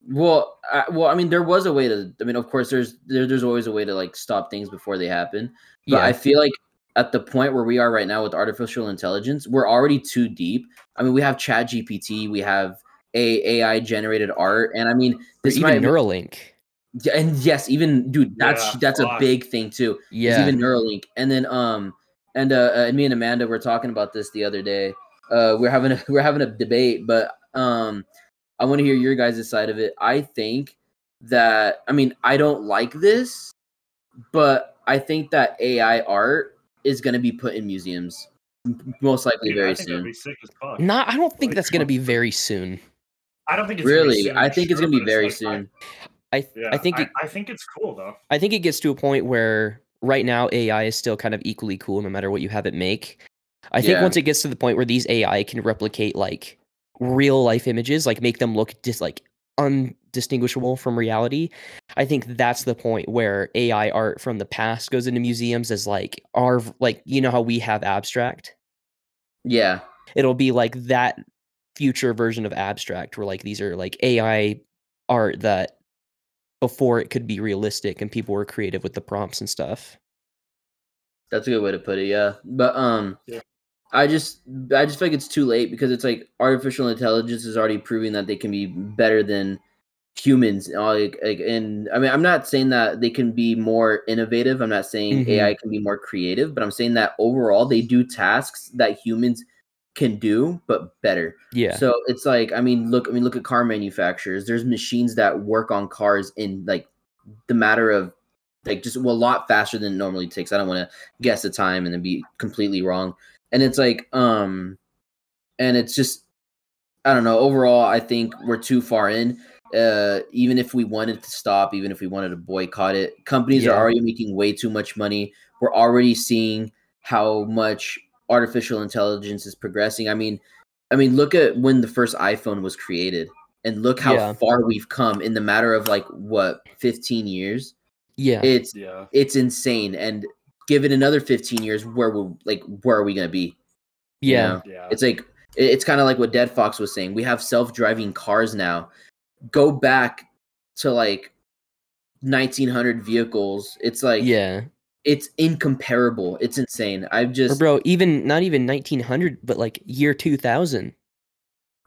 well, I, well. I mean, there was a way to. I mean, of course, there's there, there's always a way to like stop things before they happen. But yeah I feel like at the point where we are right now with artificial intelligence, we're already too deep. I mean, we have Chat GPT, we have a AI generated art, and I mean, or this even might neuralink Yeah, and yes, even dude, that's Yeah, that's a fuck. big thing too. is yeah even Neuralink, and then um, and uh, uh, me and Amanda were talking about this the other day. Uh, we're having a, <laughs> we're having a debate, but um, I want to hear your guys' side of it. I think that I mean I don't like this, but I think that AI art is going to be put in museums, most likely Dude, very I think soon. be sick as fuck. not i don't think Like, that's going to be <laughs> very soon I don't think it's gonna be Really, soon, I think it's going to be very like, soon. i th- yeah, i think it, I, think it's cool though. I think it gets to a point where right now AI is still kind of equally cool no matter what you have it make. I think Yeah. once it gets to the point where these AI can replicate like real life images, like make them look just like undistinguishable from reality, I think that's the point where AI art from the past goes into museums as like our like you know how we have abstract. Yeah, It'll be like that future version of abstract where like these are like AI art that before it could be realistic and people were creative with the prompts and stuff. That's a good way to put it. Yeah, but um, Yeah. I just I just feel like it's too late because it's like artificial intelligence is already proving that they can be better than humans. uh, Like, like and I mean, I'm not saying that they can be more innovative. I'm not saying Mhm. AI can be more creative, but I'm saying that overall they do tasks that humans can do, but better. Yeah. So it's like, I mean, look, I mean, look at car manufacturers. There's machines that work on cars in like the matter of like just well, a lot faster than it normally takes. I don't want to guess the time and then be completely wrong. And it's like, um, and it's just, I don't know. Overall, I think we're too far in. Uh, even if we wanted to stop, even if we wanted to boycott it, companies Yeah. are already making way too much money. We're already seeing how much artificial intelligence is progressing. I mean, I mean, look at when the first iPhone was created, and look how Yeah. far we've come in the matter of like what 15 years. yeah. It's Yeah. it's insane, and give it another 15 years, where will like where are we gonna be? you yeah. know? Yeah. It's like it's kind of like what Dead Fox was saying. We have self-driving cars now. Go back to like 1900 vehicles. It's like yeah. it's incomparable. It's insane. I've Or just bro, even not even 1900, but like year 2000.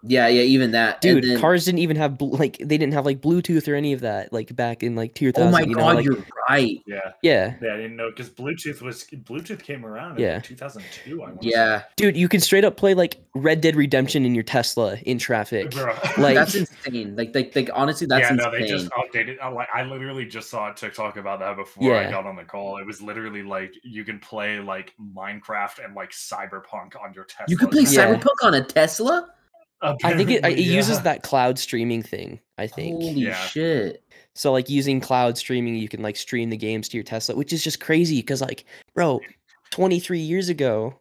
Yeah yeah even that Dude, then- cars didn't even have like they didn't have like Bluetooth or any of that like back in like 2000. Oh my you know, god, like, you're right. yeah. yeah. Yeah, I didn't know because Bluetooth was Bluetooth came around Yeah. in 2002. I want Yeah, Dude, you can straight up play like Red Dead Redemption in your Tesla in traffic. Bro. <laughs> Like- that's insane. Like like like honestly, that's yeah, no, insane. they just updated. I, like, I literally just saw a TikTok about that before Yeah. I got on the call. It was literally like you can play like Minecraft and like Cyberpunk on your Tesla. you could play Yeah. Cyberpunk on a Tesla. I think it, it Apparently, uses that cloud streaming thing, I think. Holy Yeah. shit! So like using cloud streaming, you can like stream the games to your Tesla, which is just crazy because like, bro, 23 years ago,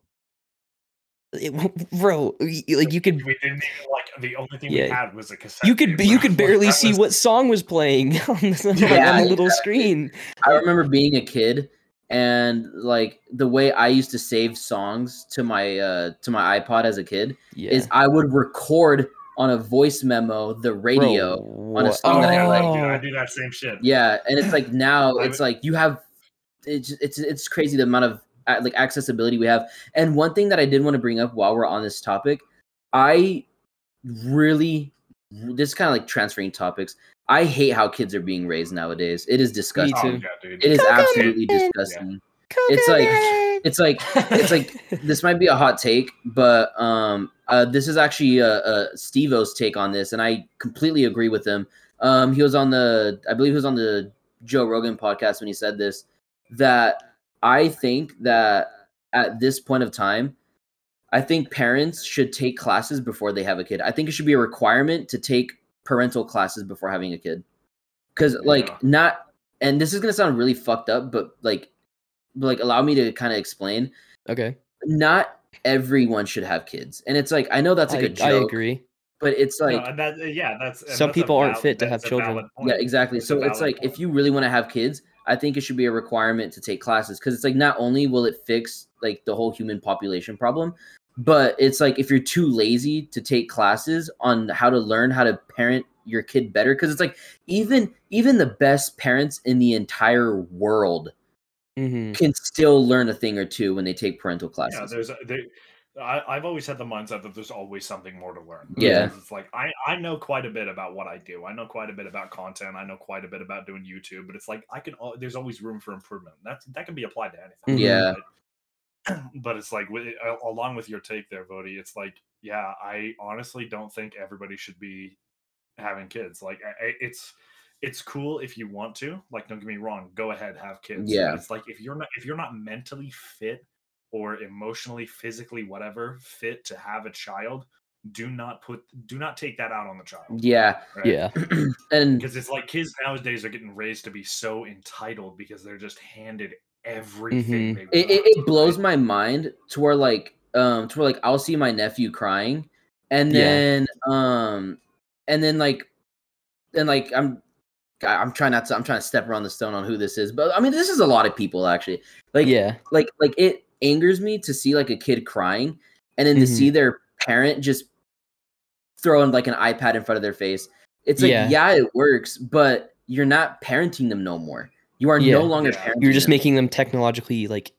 it, <laughs> bro, like you could We didn't even like the only thing we had was a cassette. you could tape, you <laughs> could barely that see was- what song was playing <laughs> on the, Yeah, on the little yeah. screen. I remember being a kid and like the way I used to save songs to my uh to my iPod as a kid Yeah. is I would record on a voice memo the radio. Bro, on a what- song that I like. Oh, dude, I Oh. do that same shit. Yeah, and it's like now it's like you have it's it's it's crazy the amount of like accessibility we have. And one thing that I did want to bring up while we're on this topic, I really this kind of like transferring topics. I hate how kids are being raised nowadays. It is disgusting. Oh, yeah. It is Coconut. absolutely disgusting. It's like it's like it's <laughs> like this might be a hot take, but um, uh, this is actually uh, uh, Steve-O's take on this, and I completely agree with him. Um, he was on the, I believe he was on the Joe Rogan podcast when he said this, that I think that at this point of time, I think parents should take classes before they have a kid. I think it should be a requirement to take parental classes before having a kid. Cuz like Yeah. not and this is going to sound really fucked up, but like like allow me to kind of explain. Okay. Not everyone should have kids. And it's like I know that's like I, a joke, I agree. but it's No, like and that, yeah, that's Some that's a people aren't fit to have children. Yeah, exactly. It's So it's valid like if you really want to have kids, I think it should be a requirement to take classes because it's like not only will it fix like the whole human population problem, but it's like if you're too lazy to take classes on how to learn how to parent your kid better because it's like even even the best parents in the entire world hmm can still learn a thing or two when they take parental classes. Yeah, there's a- there, I, I've always had the mindset that there's always something more to learn. Yeah. It's like I I know quite a bit about what I do. I know quite a bit about content. I know quite a bit about doing YouTube. But it's like I can. al- There's always room for improvement. That's that can be applied to anything. Mhm. Yeah. But, <clears throat> but it's like with, along with your take there, Vody. It's like yeah, I honestly don't think everybody should be having kids. Like I- it's it's cool if you want to. Like don't get me wrong, go ahead have kids. Yeah. it's like if you're not if you're not mentally fit or emotionally, physically, whatever fit to have a child, do not put do not take that out on the child. yeah, right? Yeah. <clears throat> and Because it's like kids nowadays are getting raised to be so entitled because they're just handed everything. Mhm. They it, it, it blows my mind to where like um to where like I'll see my nephew crying and Yeah. then um and then like and like I'm I'm trying not to I'm trying to step around the stone on who this is but I mean this is a lot of people actually like yeah. like like it angers me to see like a kid crying and then to Mhm. see their parent just throwing like an iPad in front of their face it's like Yeah. yeah, it works but you're not parenting them no more you are Yeah. no longer Yeah. parenting You're just them. making them technologically like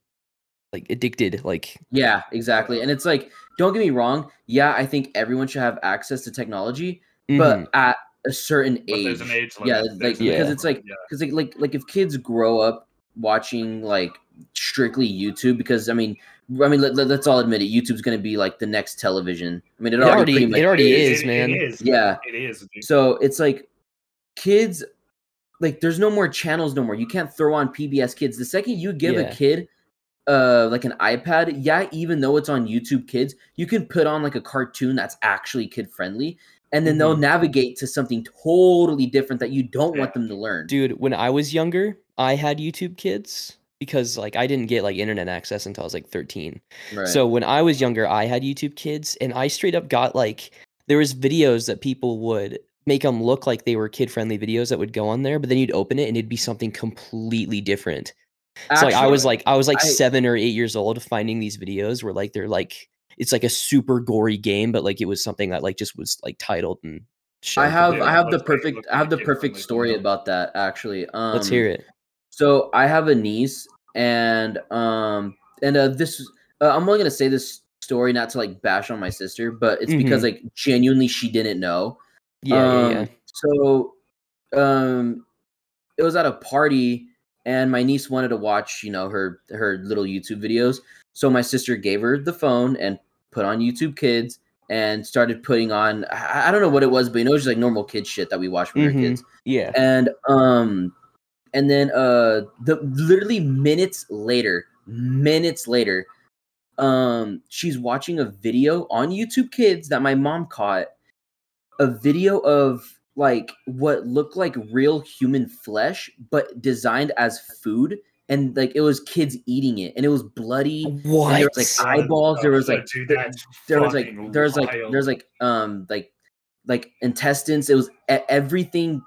like addicted. Like Yeah, exactly. And it's like, don't get me wrong. Yeah, I think everyone should have access to technology, mhm. but at a certain But age. there's an age yeah, like Yeah. because it's like limit, yeah. because like, like like if kids grow up watching like strictly YouTube, because I mean, I mean, let, let, us all admit it. YouTube's going to be like the next television. I mean, it, It already, already- it already It- is, it- man. It is. Yeah. It is. Dude. So it's like kids, like there's no more channels no more. You can't throw on PBS Kids. The second you give Yeah. a kid uh like an iPad, yeah, even though it's on YouTube Kids, you can put on like a cartoon that's actually kid friendly, and then they'll Mhm. navigate to something totally different that you don't want them to learn. dude, when I was younger, I had YouTube Kids because like I didn't get like internet access until I was like 13. Right. So when I was younger, I had YouTube Kids, and I straight up got like there was videos that people would make them look like they were kid friendly videos that would go on there, but then you'd open it and it'd be something completely different. So like I was like I was like I- seven or eight years old finding these videos where like they're like it's like a super gory game, but like it was something that like just was like titled and. I have. I have the Let's make it perfect I have the perfect story about that actually. Um Let's hear it. So I have a niece, and um, and uh, this uh, I'm only gonna say this story not to like bash on my sister, but it's because like genuinely she didn't know. Yeah, yeah, Um, yeah. So, um, it was at a party, and my niece wanted to watch, you know, her her little YouTube videos. So my sister gave her the phone and put on YouTube Kids and started putting on. I, I don't know what it was, but you know, it was just like normal kid shit that we watched when we Mhm. were kids Yeah. and um and then uh the literally minutes later minutes later um she's watching a video on youtube kids that my mom caught a video of like what looked like real human flesh but designed as food and like it was kids eating it and it was bloody and What? there was like eyeballs there was like dude, there- there was like there was like wild. there's like um like like intestines it was everything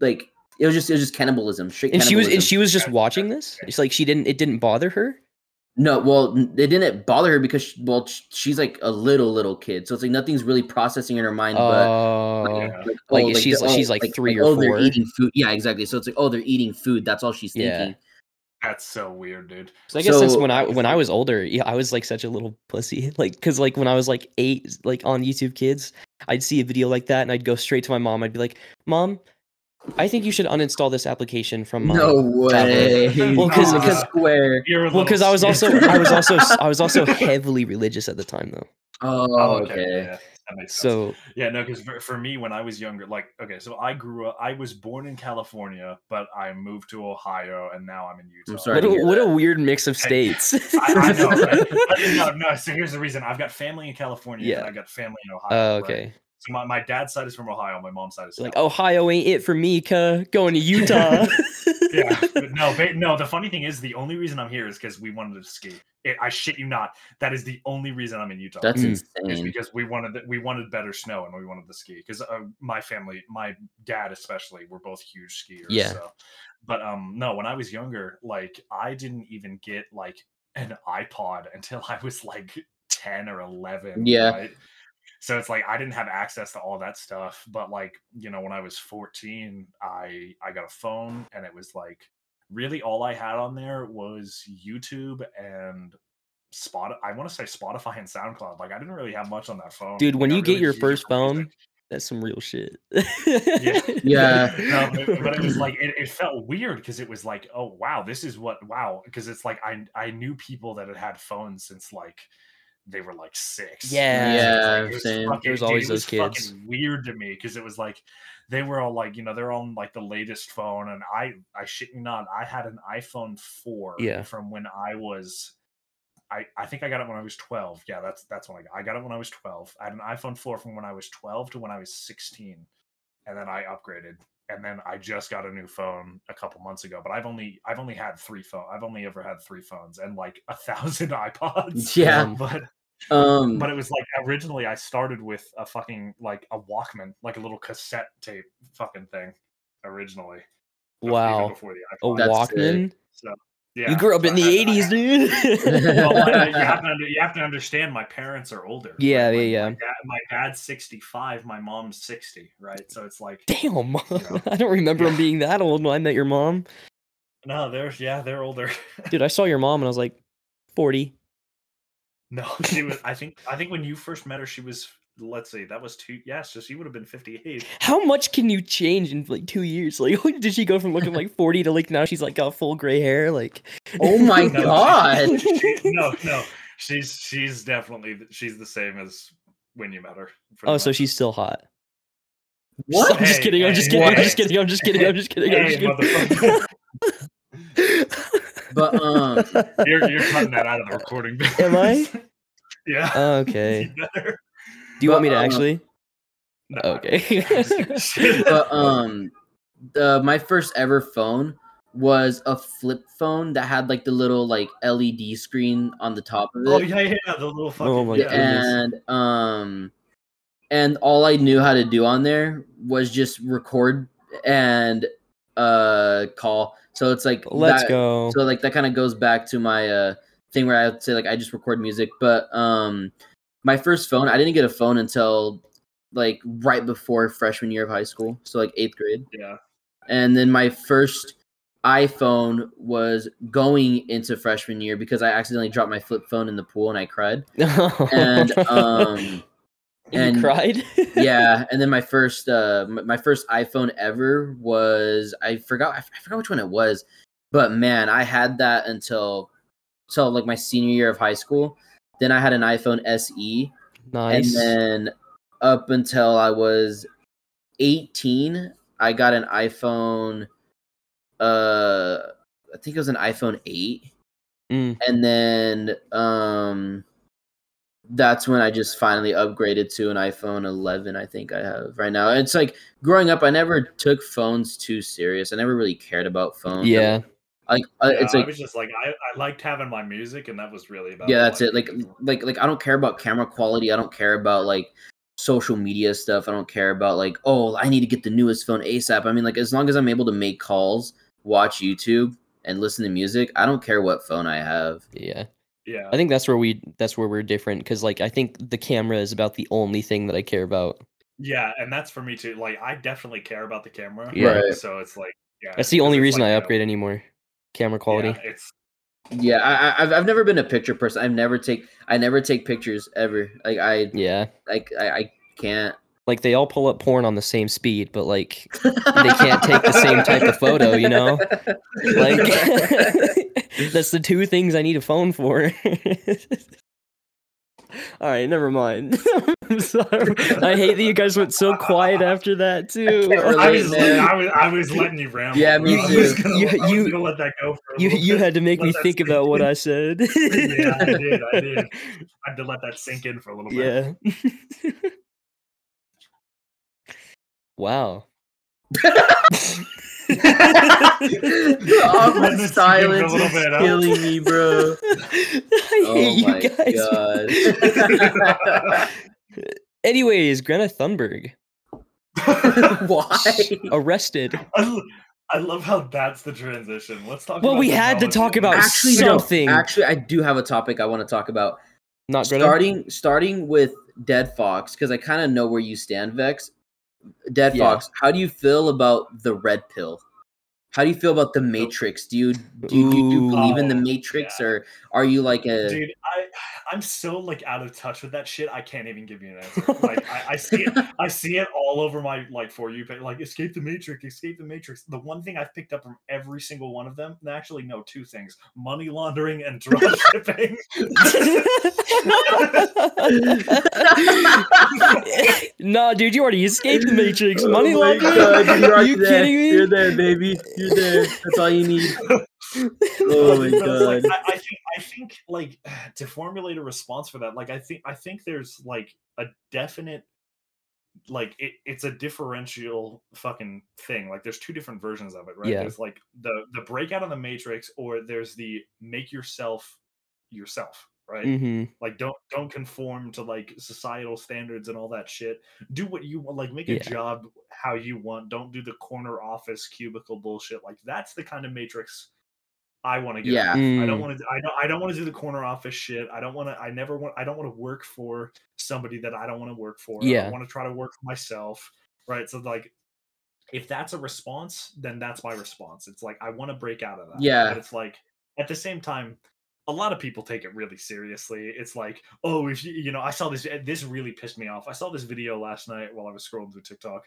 like it was just it was just cannibalism straight and she was and she was just watching this. It's like she didn't. It didn't bother her. No well n- it didn't bother her because she, well she's like a little little kid so it's like nothing's really processing in her mind but Oh, Yeah. like, Like, oh, she's- they're- she's, oh, like, three or oh, they're four. eating food yeah exactly so it's like oh they're eating food that's all she's Yeah. thinking That's so weird, dude. so I guess since when I when I was older, yeah, I was like such a little pussy. <laughs> Like, because like when I was like eight, like on YouTube Kids, I'd see a video like that and I'd go straight to my mom. I'd be like, "Mom, I think you should uninstall this application from my." no way Well, 'cause- Like a 'cause- square Well, because I was also. I was also <laughs> I was also heavily religious at the time though. oh, Oh, okay, yeah. That makes sense. So Yeah, no, because for, for me, when I was younger, like, okay, so I grew up, I was born in California, but I moved to Ohio, and now I'm in Utah. sorry what a, what a weird mix of Hey, states. I, I know, right? <laughs> But no, no. So here's the reason: I've got family in California, Yeah. and I got family in Ohio. Oh, right? okay. So my, my dad's side is from Ohio, my mom's side is Like South. Ohio ain't it for me, cuh. Going to Utah. <laughs> yeah, <laughs> but no, ba- no. The funny thing is, the only reason I'm here is because we wanted to ski. It, I shit you not. That is the only reason I'm in Utah. That's Mm. is insane. because we wanted the, we wanted better snow and we wanted to ski because uh, my family, my dad especially, we're both huge skiers. Yeah. So. But um, no, when I was younger, like I didn't even get like an iPod until I was like ten or eleven. Yeah. Right? So it's like I didn't have access to all that stuff. But like you know, when I was fourteen, I I got a phone and it was like really all I had on there was YouTube and Spot. I want to say Spotify and SoundCloud. Like I didn't really have much on that phone. Dude, when got you get your first for music. phone, That's some real shit. Yeah. <laughs> <laughs> no, but, but it was <laughs> like it, it felt weird because it was like, oh wow, this is what wow, because it's like I I knew people that had had phones since like they were like six. Yeah. Yeah, like, it was same. fucking- There's dude, always it was those kids. fucking Weird to me because it was like they were all like you know they're on like the latest phone and I I shit you not I had an iPhone four Yeah. from when I was. I, I think I got it when I was 12. Yeah, that's that's when I got. I got it when I was 12. I had an iPhone 4 from when I was 12 to when I was 16 and then I upgraded, and then I just got a new phone a couple months ago. But I've only I've only had three phone. I've only ever had three phones and like a thousand <laughs> iPods. <laughs> Yeah. Um, <laughs> but Um, but it was like originally I started with a fucking like a Walkman, like a little cassette tape fucking thing. Originally, Wow. before the A iPod. That's sick. Walkman? So yeah, you grew up in the had- 80s, had- dude. <laughs> well, like, you, have to <laughs> you have to understand my parents are older. right? Yeah, yeah, My, yeah. dad, my dad's 65, my mom's 60, right? So it's like Damn. Yeah. <laughs> I don't remember Yeah. him being that old when I met your mom. No, they're yeah, they're older. Dude, I saw your mom and I was like 40. no, she was. I think I think when you first met her, she was. Let's see, that was two. Yeah, so she would have been fifty-eight. <laughs> How much can you change in like two years? <laughs> Like, did she go from looking like 40 to like now she's like got full gray hair? Like, <laughs> oh my No, god. she- no, no, she's she's definitely she's the same as when you met her. oh, so she's still hot. What? I'm just kidding. I'm just kidding. I'm just kidding. I'm just kidding. I'm just kidding. I'm just kidding. But um, You're you're cutting that out of the recording. Am I? yeah. okay. You better. Do you want me to um, actually? No, Okay. <laughs> <laughs> but um, the my first ever phone was a flip phone that had like the little like LED screen on the top of it. oh yeah, yeah, the little fucking. Oh my yeah. goodness. and um and all I knew how to do on there was just record and uh call. So it's like Let's that- go. So like that kind of goes back to my uh thing where I would say like I just record music, but um my first phone, I didn't get a phone until like right before freshman year of high school, so like 8th grade. yeah. And then my first iPhone was going into freshman year because I accidentally dropped my flip phone in the pool and I cried. <laughs> And um <laughs> And you cried? <laughs> yeah, and then my first uh my first iPhone ever was I forgot I forgot which one it was, but man, I had that until so like my senior year of high school. Then I had an iPhone SE, nice. and then up until I was 18, I got an iPhone uh I think it was an iPhone 8 Mm. and then um that's when I just finally upgraded to an iPhone 11 I think I have right now. It's like growing up I never took phones too serious. I never really cared about phones. yeah. Like uh, Yeah, it's I was just like I, I liked having my music, and that was really about. yeah, that's it. Like needed. like like I don't care about camera quality. I don't care about like social media stuff. I don't care about like oh I need to get the newest phone ASAP. I mean like as long as I'm able to make calls, watch YouTube, and listen to music, I don't care what phone I have. Yeah. yeah, I think that's where we that's where we're different because like I think the camera is about the only thing that I care about. yeah, and that's for me too. Like I definitely care about the camera. Yeah. Right. So it's like yeah, That's the only reason like, I you know, upgrade anymore. Camera quality. Yeah, it's Yeah, I, I I've I've never been a picture person. I've never take I never take pictures ever. Like I Yeah. like I, I can't. Like they all pull up porn on the same speed, but like <laughs> they can't take the same type of photo, you know? <laughs> Like <laughs> that's the two things I need a phone for. All right, never mind. <laughs> I'm sorry. I hate that you guys went so quiet after that too. can't I was. I was, I was letting you ramble. Yeah, me I too. gonna, You- I you- let that go for a You you bit. had to make Let me think sink about what. I said. yeah, I did. I did. <laughs> I had to let that sink in for a little bit. Yeah. <laughs> wow. The Letting awkward in silence little is bit, huh? killing me, bro. <laughs> I Oh hate you my guys. god. <laughs> Anyways, Greta Thunberg <laughs> Why? arrested. I, I love how that's the transition. Let's talk. Well, about we had to talk about Actually, something. no. Actually, I do have a topic I want to talk about. Not Greta. Starting starting with Dead Fox because I kind of know where you stand, Vex. Dead Yeah. Fox, how do you feel about the red pill? How do you feel about the Matrix? Do you do you, do you Ooh. believe in the Oh, Matrix, yeah. or are you like a Dude, I I'm so like out of touch with that shit. I can't even give you an answer. <laughs> Like I, I see it, I see it all over my like for you, but like escape the matrix, escape the matrix. The one thing I've picked up from every single one of them, and actually no, two things: money laundering and drug <laughs> shipping. <laughs> no, dude, you already escaped the Matrix. Oh Money my laundering? God, you're Are you there. kidding me? You're there, baby. You're there. That's all you need. Oh <laughs> my But it's like, god. I, I think I think like <sighs> to formulate a response for that, like I think I think there's like a definite like it, it's a differential fucking thing. Like there's two different versions of it, right? Yeah. There's like the the breakout of the matrix, or there's the make yourself yourself, right? hmm Like don't don't conform to like societal standards and all that shit. Do what you want, like make Yeah. a job how you want. Don't do the corner office cubicle bullshit. Like that's the kind of matrix I want to get. Yeah. I Mm. don't want to. I don't. I don't want to do the corner office shit. I don't want to. I never want. I don't want to work for somebody that I don't want to work for. Yeah. I want to try to work for myself. Right. So like, if that's a response, then that's my response. It's like I want to break out of that. Yeah. But it's like at the same time, a lot of people take it really seriously. It's like, oh, if you, you know, I saw this. This really pissed me off. I saw this video last night while I was scrolling through TikTok,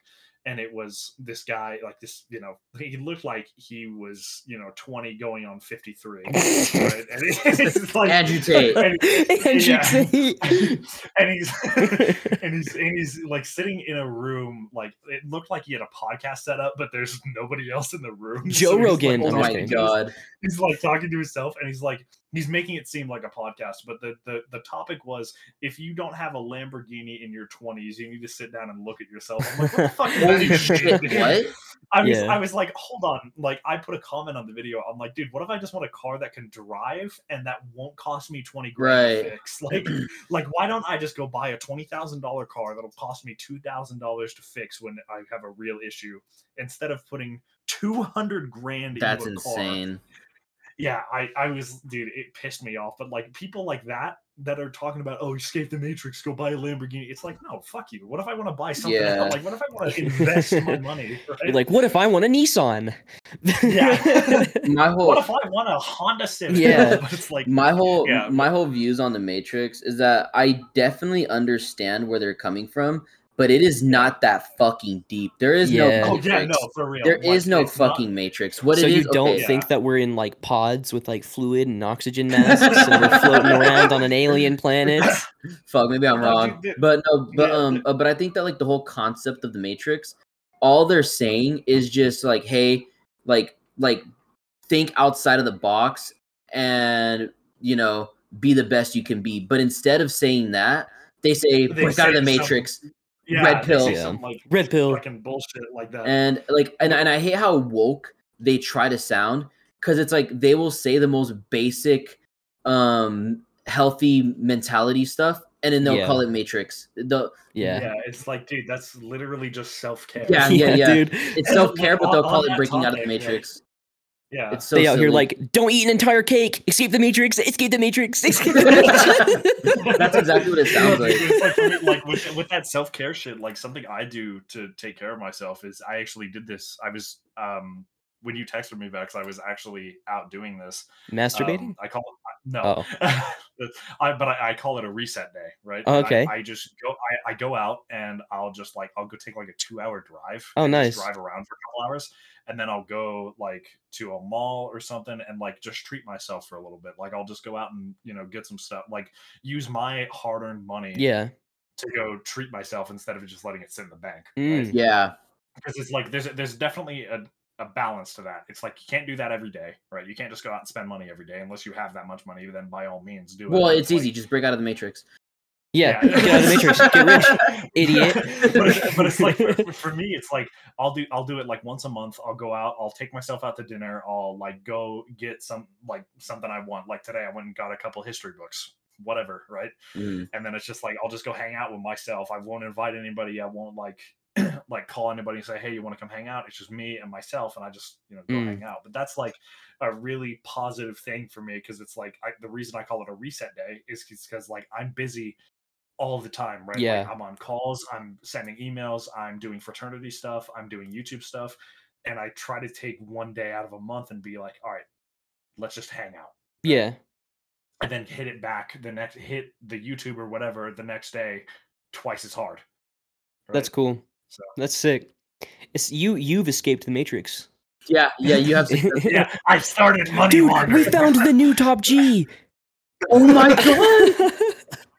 and it was this guy, like this, you know, he looked like he was, you know, twenty going on fifty three, right? And it's <laughs> like Andrew and- Andrew <laughs> yeah. And he's <laughs> and he's and he's like sitting in a room like it looked like he had a podcast set up but there's nobody else in the room Joe he's, like, Rogan, Oh, oh my just god. he's like talking to himself and he's like he's making it seem like a podcast but the, the the topic was if you don't have a lamborghini in your 20s you need to sit down and look at yourself i'm like what the fuck does that Holy <laughs> shit! What? I was Yeah. I was like, hold on. Like I put a comment on the video. I'm like, dude, what if I just want a car that can drive and that won't cost me 20 grand to Right. fix? <laughs> Like like why don't I just go buy a twenty thousand dollar car that'll cost me two thousand dollars to fix when I have a real issue instead of putting two hundred grand That's into a car. insane. Yeah, I, I was dude, it pissed me off. But like people like that that are talking about, oh, escape the matrix, go buy a Lamborghini. It's like, no, fuck you. What if I want to buy something Yeah. else? Like what if I want to <laughs> invest my money? You're Right? like, what if I want a Nissan? Yeah. <laughs> My whole. what if I want a Honda Civic? Yeah. <laughs> but it's like my whole Yeah. my whole views on the Matrix is that I definitely understand where they're coming from, but it is not that fucking deep. There is Yeah. no oh yeah, no, for real. There Like, is no it's not- fucking Matrix. What so it you is? don't okay, think Yeah. that we're in like pods with like fluid and oxygen <laughs> masks and we're floating around on an alien planet? <laughs> fuck maybe i'm wrong but no but um uh, but i think that like the whole concept of the matrix all they're saying is just like hey like like think outside of the box and you know be the best you can be but instead of saying that they say They break out of the some- matrix Yeah, red they pill. Yeah. some, like Red pill. fucking bullshit like that. and like and, and i hate how woke they try to sound because it's like they will say the most basic um healthy mentality stuff and then they'll Yeah. call it matrix the Yeah. yeah, it's like, dude, that's literally just self care. <laughs> Yeah, yeah, yeah. dude. It's self care, but they'll on call it that breaking out of the topic, like, matrix. Yeah. It's so they out here like, don't eat an entire cake. Escape the Matrix. Escape the Matrix. <laughs> Escape the <laughs> Matrix. That's exactly what it sounds like. it's like, me, like with, with that self care shit, like something I do to take care of myself is I actually did this. I was um when you texted me, Vex, I was actually out doing this. Um, Masturbating. I call it no. <laughs> I, but I, I call it a reset day, right? Oh, And I- okay. I, just go, I, I go out and I'll just like, I'll go take like a two hour drive. Oh, nice. Drive around for a couple hours. And then I'll go like to a mall or something and like just treat myself for a little bit. Like I'll just go out and, you know, get some stuff, like use my hard earned money Yeah. to go treat myself instead of just letting it sit in the bank. Mm. Right? Yeah. because it's like there's there's definitely a, a balance to that. It's like you can't do that every day, right? You can't just go out and spend money every day unless you have that much money. Then by all means do it. Well, it's like- easy. Just break out of the matrix. Yeah. Get out of the matrix. Get rich. <laughs> idiot. but, it's, but it's like for, <laughs> for me, it's like I'll do I'll do it like once a month. I'll go out. I'll take myself out to dinner. I'll like go get some like something I want. Like today, I went and got a couple history books, whatever, right? Mhm. and then it's just like I'll just go hang out with myself. I won't invite anybody. I won't like <clears throat> like call anybody and say, "Hey, you want to come hang out?" It's just me and myself, and I just you know go Mm. hang out. But that's like a really positive thing for me because it's like I, the reason I call it a reset day is because like I'm busy all the time, right? Yeah. Like, I'm on calls, I'm sending emails, I'm doing fraternity stuff, I'm doing YouTube stuff, and I try to take one day out of a month and be like, "All right, let's just hang out." Yeah. and then hit it back the next hit the YouTube or whatever the next day twice as hard. That's cool. So- That's sick. It's you. You've escaped the matrix. Yeah, yeah. You have. <laughs> Yeah, I started money Dude, we found the new top G. <laughs> oh my god.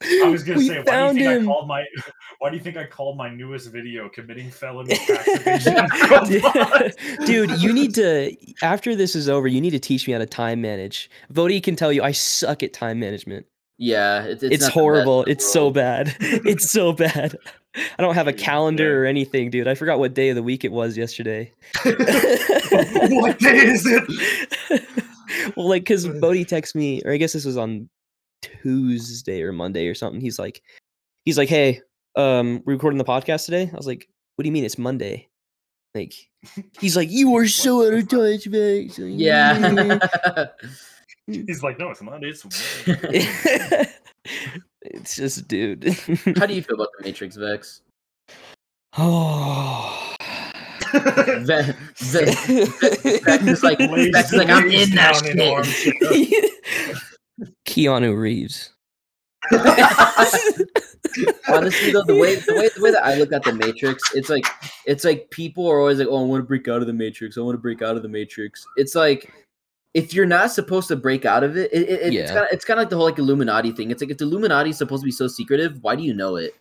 I was gonna we say, why do you found think I called my <laughs> why do you think I called my newest video committing felony tax evasion? and Yeah. fraud? Dude, you need to after this is over, you need to teach me how to time manage. Vody can tell you I suck at time management. Yeah, it's, It's, it's, not the best horrible. It's so bad. It's so bad. <laughs> I don't have a calendar or anything, dude. I forgot what day of the week it was yesterday. <laughs> what day is it? <laughs> well, like, cause Vody texted me, or I guess this was on Tuesday or Monday or something. He's like, he's like, hey, um, we recording the podcast today. I was like, what do you mean it's Monday? Like, he's like, you are so out of touch, man. Yeah. He's like, no, it's Monday. It's it's just, dude. How do you <laughs> feel about the Matrix, Vex? oh. <sighs> Ve- Ve- Vex is like, Lays- <laughs> Vex is like, I'm in that down in shit. Keanu Reeves. <laughs> Honestly, though, the way the way the way that I look at the Matrix, it's like it's like people are always like, "Oh, I want to break out of the Matrix. I want to break out of the Matrix." It's like if you're not supposed to break out of it, it, it it's Yeah. kind of it's kind of like the whole like Illuminati thing. It's like if the Illuminati is supposed to be so secretive, why do you know it?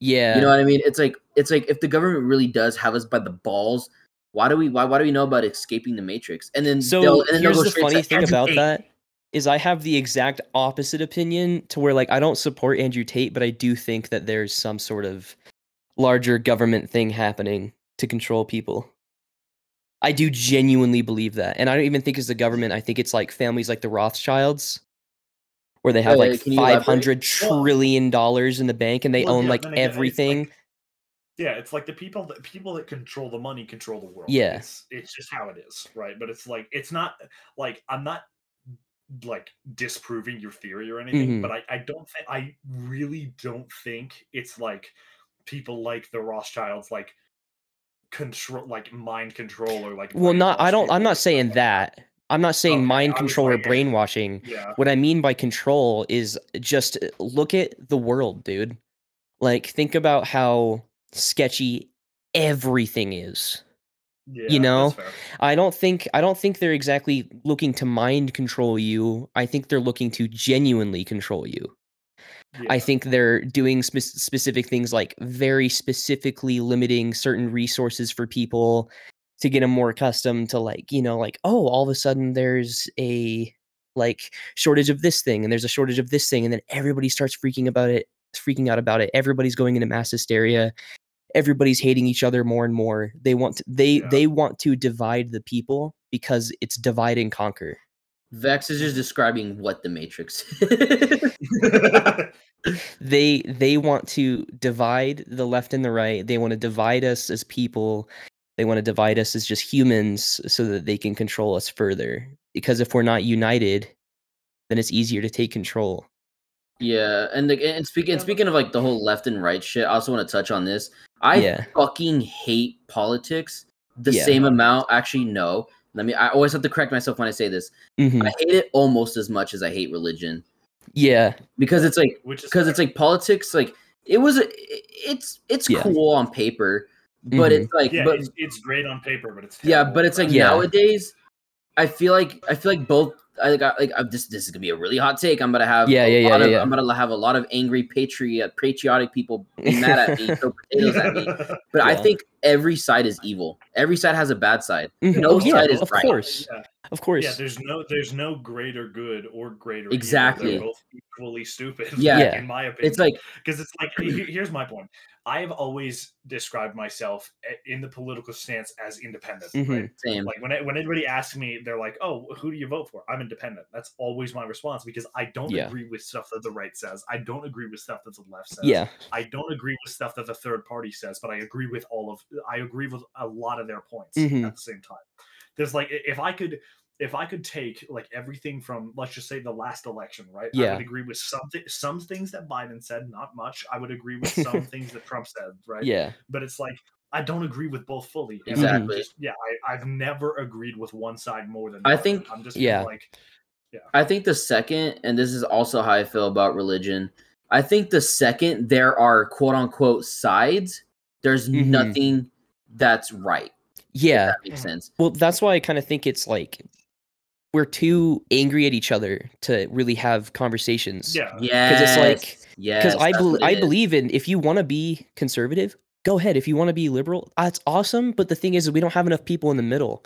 Yeah. You know what I mean? It's like it's like if the government really does have us by the balls, why do we why why do we know about escaping the Matrix? And then So and then here's the funny thing Andrew about Tate. that is I have the exact opposite opinion to where like I don't support Andrew Tate, but I do think that there's some sort of larger government thing happening to control people. I do genuinely believe that. And I don't even think it's the government. I think it's like families like the Rothschilds where they have like can you elaborate? 500 Well- trillion dollars in the bank and they Well, own yeah, like it's like- everything. Yeah, it's like the people that people that control the money control the world. Yeah. it's, it's just how it is, right? But it's like it's not like I'm not like disproving your theory or anything, Mhm. but I I don't think I really don't think it's like people like the Rothschilds like control like mind control or like well, not I don't I'm not saying like that. I'm not saying Okay, mind control or brainwashing. Yeah. What I mean by control is just uh, look at the world, dude. Like think about how sketchy everything is. yeah You know. I don't think I don't think they're exactly looking to mind control you. I think they're looking to genuinely control you. I think they're doing spe- specific things like very specifically limiting certain resources for people to get them more accustomed to like, you know, like oh, all of a sudden there's a like shortage of this thing and there's a shortage of this thing and then everybody starts freaking about it, freaking out about it. Everybody's going into mass hysteria. Everybody's hating each other more and more. They want to, they Yeah. they want to divide the people because it's divide and conquer. Vex is just describing what the Matrix is. <laughs> they they want to divide the left and the right they want to divide us as people they want to divide us as just humans so that they can control us further because if we're not united then it's easier to take control yeah, and like, and speaking and speaking of like the whole left and right shit, I also want to touch on this. I Yeah. fucking hate politics the Yeah. same amount. Actually, no. Let me. I always have to correct myself when I say this. Mhm. I hate it almost as much as I hate religion. Yeah. because it's like which is because it's like politics like it was it's it's Yeah. cool on paper but Mhm. it's like yeah, but it's, it's great on paper, but it's yeah but it's like Yeah. nowadays i feel like i feel like both i got like I'm this this is gonna be a really hot take i'm gonna have Yeah, a yeah, yeah, lot yeah, of, yeah. i'm gonna have a lot of angry patriot patriotic people be mad at me throw <laughs> potatoes at me but i think every side is evil every side has a bad side Mhm. no Oh, yeah, side is of right. course. Yeah. Of course. Yeah, there's no there's no greater good or greater evil. Exactly. They're both equally stupid. <laughs> Yeah. Yeah. in my opinion. it's like because it's like here's my point. I have always described myself in the political stance as independent. Right? Mhm. same Like when it, when anybody asks me, they're like, "Oh, who do you vote for?" I'm independent. That's always my response because I don't Yeah. agree with stuff that the right says. I don't agree with stuff that the left says. Yeah. I don't agree with stuff that the third party says, but I agree with all of I agree with a lot of their points Mhm. at the same time. There's like if I could if I could take like everything from let's just say the last election, right? Yeah. I would agree with something some things that Biden said, not much. I would agree with some <laughs> things that Trump said, right? Yeah. But it's like I don't agree with both fully. Exactly. Just- yeah, I, I've never agreed with one side more than the I other. think- I'm just Yeah. like I think the second, and this is also how I feel about religion. I think the second there are quote unquote sides, there's Mhm. nothing that's right. if Yeah. that makes Mhm. sense. Well, that's why I kind of think it's like we're too angry at each other to really have conversations. yeah. Yeah, Because it's like- yeah. Because I that's bel what it I believe in if you want to be conservative, go ahead. If you want to be liberal, that's awesome. But the thing is, we don't have enough people in the middle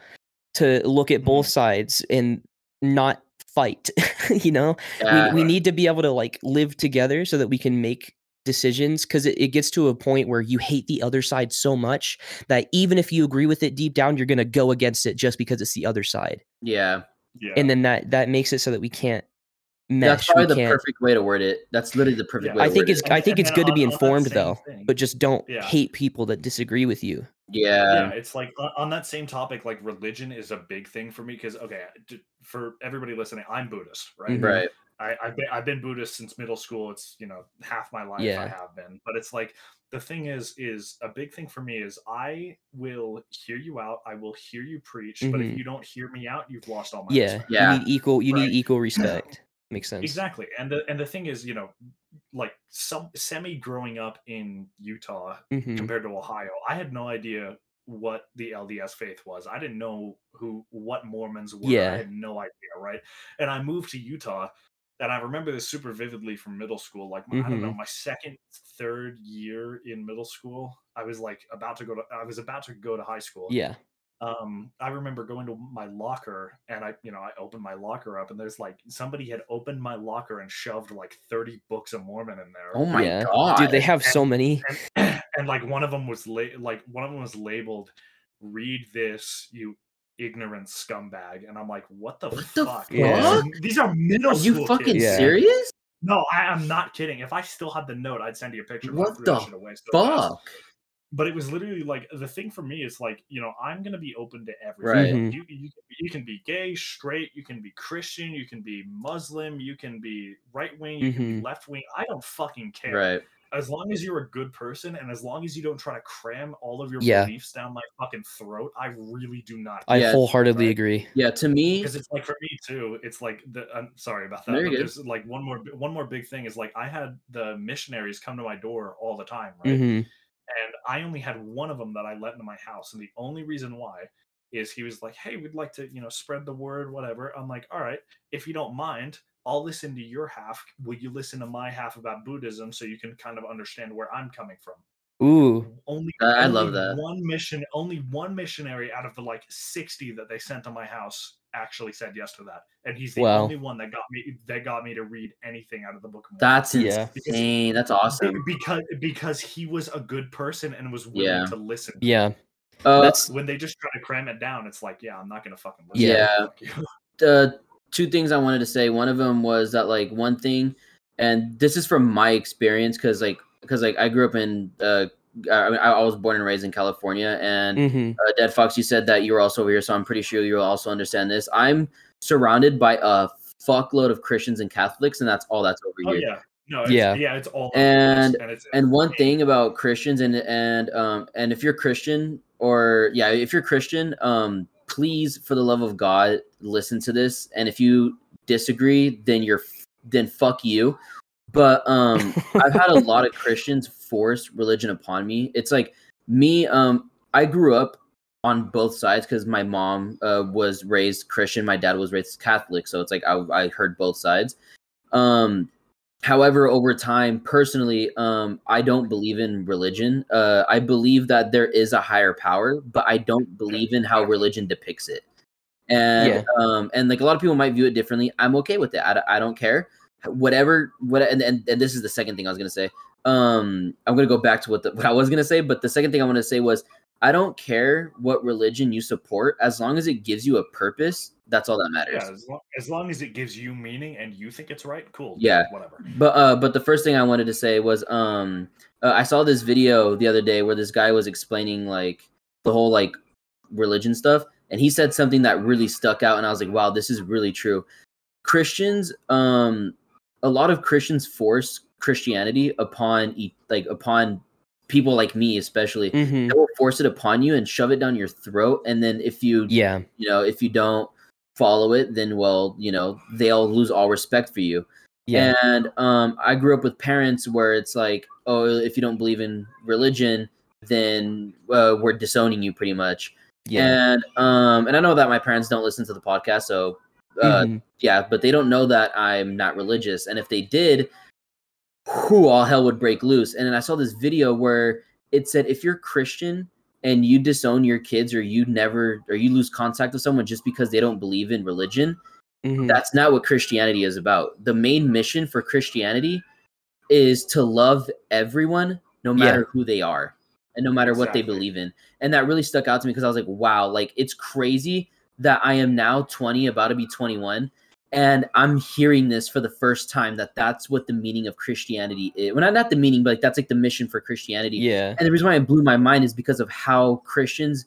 to look at both Mhm. sides and not fight. <laughs> you know, Yeah, we, we need to be able to like live together so that we can make decisions because it, it gets to a point where you hate the other side so much that even if you agree with it deep down you're going to go against it just because it's the other side yeah. Yeah. and then that that makes it so that we can't mesh That's probably we the can't perfect way to word it. That's literally the perfect Yeah. way. i to think word it's it. i think And it's good to be informed though thing- but just don't Yeah. hate people that disagree with you yeah. yeah it's like on- on that same topic like religion is a big thing for me because okay for everybody listening i'm buddhist right Mhm. right. I, I've been I've been Buddhist since middle school. It's you know half my life I have been, but it's like the thing is is a big thing for me is I will hear you out. I will hear you preach, but if Mhm. you don't hear me out, you've lost all my yeah respect. Yeah. you need equal you Right. need equal <clears throat> respect makes sense Exactly, and the and the thing is, you know, like some semi growing up in Utah Mhm. compared to Ohio, I had no idea what the LDS faith was. I didn't know who what Mormons were. Yeah. I had no idea, right? And I moved to Utah, and I remember this super vividly from middle school. Like I don't know, my second, third year in middle school, I was like about to go to I was about to go to high school. yeah Um, I remember going to my locker and I, you know, I opened my locker up and there's like somebody had opened my locker and shoved like 30 books of Mormon in there Oh my yeah god. dude they have so many and, <clears throat> and like one of them was la- like one of them was labeled read this you ignorant scumbag and i'm like what the What the fuck Yeah. fuck? these are middle Are you school fucking kids. Serious? no I, i'm not kidding if i still had the note i'd send you a picture but What the that away so fast. Fuck. but it was literally like the thing for me is like you know i'm gonna be open to everything Mhm. you, you, you can be gay straight you can be christian you can be muslim you can be right wing you can Mhm. be left wing i don't fucking care Right. As long as you're a good person and as long as you don't try to cram all of your Yeah. beliefs down my fucking throat, I really do not. i Yeah, wholeheartedly right. agree Yeah. To me, Because it's like for me too, it's like the I'm sorry about that. No, you're but there's like one more one more big thing is like I had the missionaries come to my door all the time, right? hmm And I only had one of them that I let into my house, and the only reason why is he was like, "Hey, we'd like to, you know, spread the word, whatever." I'm like, "All right, if you don't mind, I'll listen to your half. Will you listen to my half about Buddhism so you can kind of understand where I'm coming from?" ooh only I- I only love that. one mission only one missionary out of the like 60 that they sent to my house actually said yes to that and he's the Wow. only one that got me that got me to read anything out of the book of Mormon. that's Yeah. insane. That's awesome. because because he was a good person and was willing Yeah. to listen yeah Uh, that's when they just try to cram it down it's like yeah i'm not gonna fucking listen Yeah. Fuck you. the two things I wanted to say. One of them was that like one thing, and this is from my experience because like because like I grew up in uh I, mean, I was born and raised in California, and hmm uh, Dead Fox, you said that you were also over here, so I'm pretty sure you'll also understand this. I'm surrounded by a fuckload of Christians and Catholics, and that's all that's over oh here. yeah no it's, Yeah. yeah it's all And- and it's And one thing about Christians and and um and if you're Christian or yeah, if you're Christian, um please for the love of God listen to this and if you disagree, then you're then fuck you. But um, <laughs> I've had a lot of Christians force religion upon me. It's like me. Um, I grew up on both sides because my mom uh, was raised Christian, my dad was raised Catholic, so it's like I, I heard both sides. Um, however, over time, personally, um, I don't believe in religion. Uh, I believe that there is a higher power, but I don't believe in how religion depicts it. And Yeah. um, and like a lot of people might view it differently. I'm okay with it. I, I don't care. Whatever. What and, and and this is the second thing I was gonna say. Um, I'm gonna go back to what the, what I was gonna say, but the second thing I want to say was I don't care what religion you support as long as it gives you a purpose. That's all that matters. Yeah, as long, as long as it gives you meaning and you think it's right, cool. Yeah. whatever. But uh, but the first thing I wanted to say was um, uh, I saw this video the other day where this guy was explaining like the whole like religion stuff, and he said something that really stuck out, and I was like, wow, this is really true. Christians, um, a lot of Christians force Christianity upon like upon people like me, especially. hmm They will force it upon you and shove it down your throat, and then if you Yeah. you know if you don't follow it, then well, you know they'll lose all respect for you. Yeah. And um, I grew up with parents where it's like, oh, if you don't believe in religion, then uh, we're disowning you pretty much. yeah. And um, and I know that my parents don't listen to the podcast, so uh, Mhm. yeah, but they don't know that I'm not religious. And if they did, who all hell would break loose. And then I saw this video where it said if you're Christian and you disown your kids or you never or you lose contact with someone just because they don't believe in religion, Mhm. that's not what Christianity is about. The main mission for Christianity is to love everyone no Yeah. matter who they are and no matter what they believe in. And that really stuck out to me because I was like, wow, like it's crazy that I am now 20, about to be 21, and I'm hearing this for the first time that that's what the meaning of Christianity is. Well, not, not the meaning, but like that's like the mission for Christianity. yeah. And the reason why it blew my mind is because of how Christians,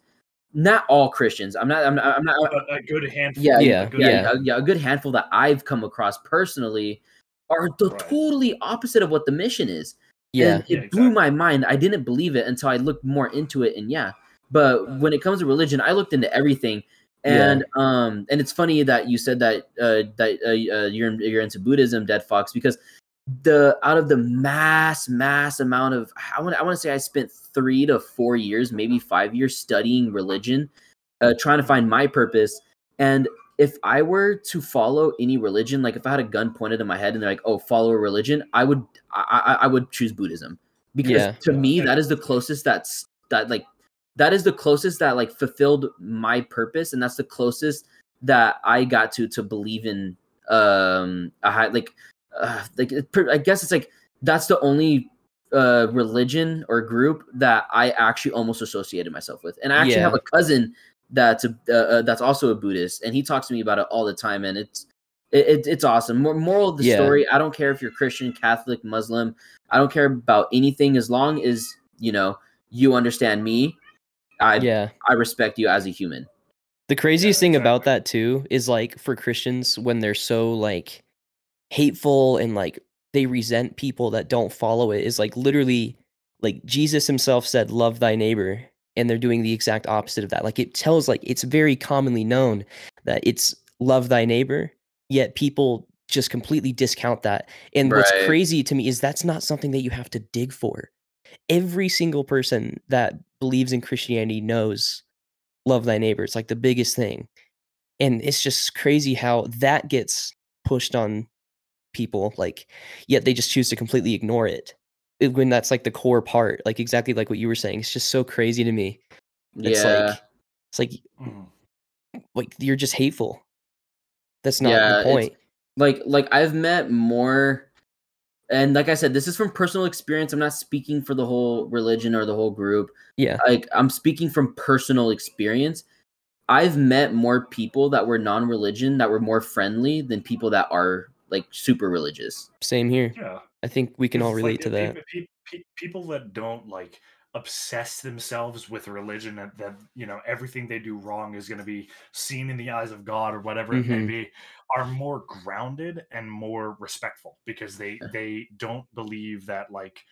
not all Christians, I'm not, I'm not, I'm not, But a good handful. yeah, Yeah, a good yeah, yeah. A, yeah, a good handful that I've come across personally are the Right. totally opposite of what the mission is. Yeah. And it Yeah, blew my mind. I didn't believe it until I looked more into it. And yeah, but when it comes to religion, I looked into everything. Yeah. And um, and it's funny that you said that uh, that uh, uh, you're you're into Buddhism, Dead Fox, because the out of the mass mass amount of I want I want to say I spent three to four years, maybe five years studying religion, uh, trying to find my purpose. And if I were to follow any religion, like if I had a gun pointed in my head and they're like, "Oh, follow a religion," I would I I, I would choose Buddhism because Yeah. to me that is the closest that's that like that is the closest that like fulfilled my purpose, and that's the closest that I got to to believe in um a high like uh, like it I guess it's like that's the only uh religion or group that I actually almost associated myself with, and I actually Yeah. have a cousin that's a uh, uh, that's also a Buddhist, and he talks to me about it all the time, and it's it, it, it's awesome. Mor- Moral of the Yeah. story: I don't care if you're Christian, Catholic, Muslim. I don't care about anything as long as you know you understand me. I yeah. I respect you as a human. The craziest thing about that too is like for Christians when they're so like hateful and like they resent people that don't follow it is like literally like Jesus himself said love thy neighbor and they're doing the exact opposite of that. Like it tells like it's very commonly known that it's love thy neighbor yet people just completely discount that. And what's crazy to me is that's not something that you have to dig for. Every single person that believes in Christianity knows love thy neighbor. It's like the biggest thing. And it's just crazy how that gets pushed on people, like, yet they just choose to completely ignore it. it- When that's like the core part, like exactly like what you were saying. It's just so crazy to me. It's yeah, like it's like Mhm. like you're just hateful. That's not Yeah, the point. like like I've met more, and like I said, this is from personal experience. I'm not speaking for the whole religion or the whole group. Yeah. like I'm speaking from personal experience. I've met more people that were non-religion that were more friendly than people that are like super religious. Same here. Yeah. I think we can all It's like relate to the that. peop- peop- peop- people that don't like obsess themselves with religion and that you know everything they do wrong is going to be seen in the eyes of God or whatever it Mhm. may be are more grounded and more respectful because they they don't believe that like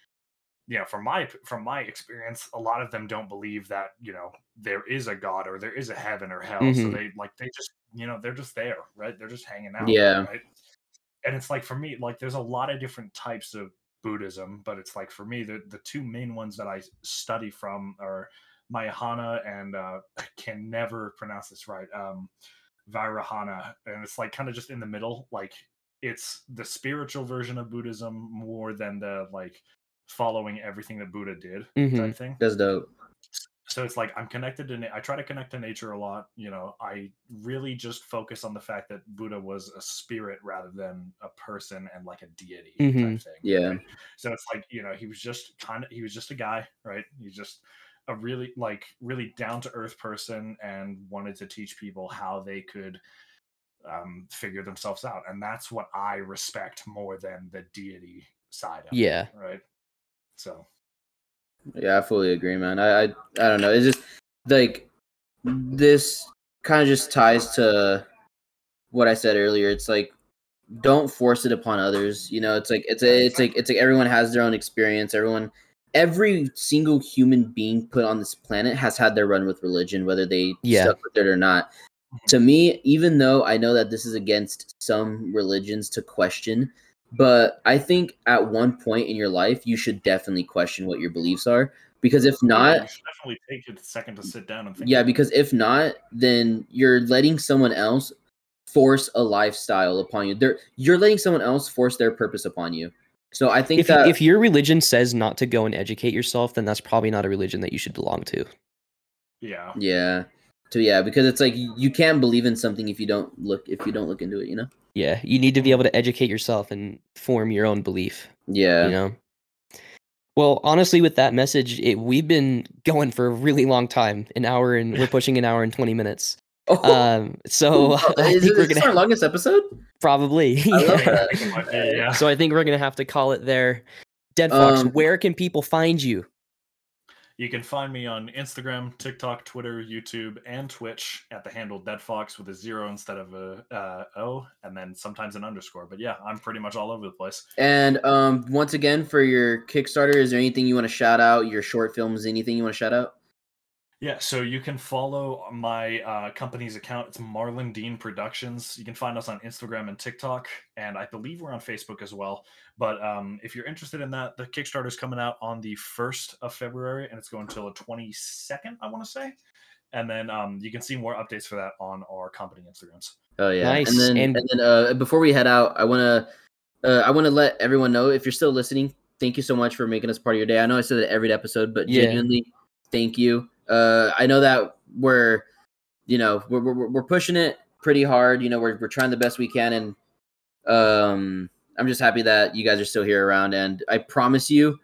you know from my from my experience a lot of them don't believe that you know there is a god or there is a heaven or hell so Mhm. they like they just you know they're just there right they're just hanging out Yeah. right and it's like for me, like there's a lot of different types of Buddhism, but it's like for me, the the two main ones that I study from are Mahayana and uh, <laughs> I can never pronounce this right. Um, Vairahana, and it's like kind of just in the middle. Like it's the spiritual version of Buddhism more than the like following everything that Buddha did Mhm. type thing. That's dope. So it's like I'm connected to. na- I try to connect to nature a lot. You know, I really just focus on the fact that Buddha was a spirit rather than a person and like a deity Mhm. type thing. Yeah. right? So it's like you know he was just kind of he was just a guy, right? He's just a really like really down to earth person and wanted to teach people how they could um, figure themselves out, and that's what I respect more than the deity side of it. Yeah. it, right? So Yeah, I fully agree, man. I I, I don't know. It's just like this kind of just ties to what I said earlier. It's like don't force it upon others. You know, it's like it's a, it's like it's like everyone has their own experience. Everyone every single human being put on this planet has had their run with religion, whether they Yeah. stuck with it or not. To me, even though I know that this is against some religions to question, but I think at one point in your life you should definitely question what your beliefs are because if you not, should definitely take a second to sit down and think. yeah, because if not, then you're letting someone else force a lifestyle upon you. They're you're letting someone else force their purpose upon you. So I think If, that if your religion says not to go and educate yourself, then that's probably not a religion that you should belong to. yeah, yeah. So yeah, because it's like you you can't believe in something if you don't look if you don't look into it, you know? Yeah, you need to be able to educate yourself and form your own belief. Yeah. You know. Well, honestly, with that message, it, we've been going for a really long time. An hour and we're pushing an hour and twenty minutes. <laughs> Oh, Um, so <laughs> I is, think we're this gonna our longest episode? probably. <laughs> I love yeah. that. I think it might be, yeah. So I think we're gonna have to call it there. Dead Fox, Um, where can people find you? You can find me on Instagram, TikTok, Twitter, YouTube, and Twitch at the handle DeadFox with a zero instead of a uh, O, and then sometimes an underscore. But yeah, I'm pretty much all over the place. And um, once again, for your Kickstarter, is there anything you want to shout out? Your short films, anything you want to shout out? Yeah, so you can follow my uh, company's account. It's Marlon Dean Productions. You can find us on Instagram and TikTok, and I believe we're on Facebook as well. But um, if you're interested in that, the Kickstarter is coming out on the first of February, and it's going until the 22nd, I want to say. And then um, you can see more updates for that on our company Instagrams. Oh yeah, Nice, And then and- and, then uh, before we head out, I want to uh, I want to let everyone know if you're still listening. Thank you so much for making us part of your day. I know I said that every episode, but Yeah. genuinely, thank you. Uh, I know that we're you know we're, we're we're pushing it pretty hard. You know we're we're trying the best we can, and um, I'm just happy that you guys are still here around. And I promise you,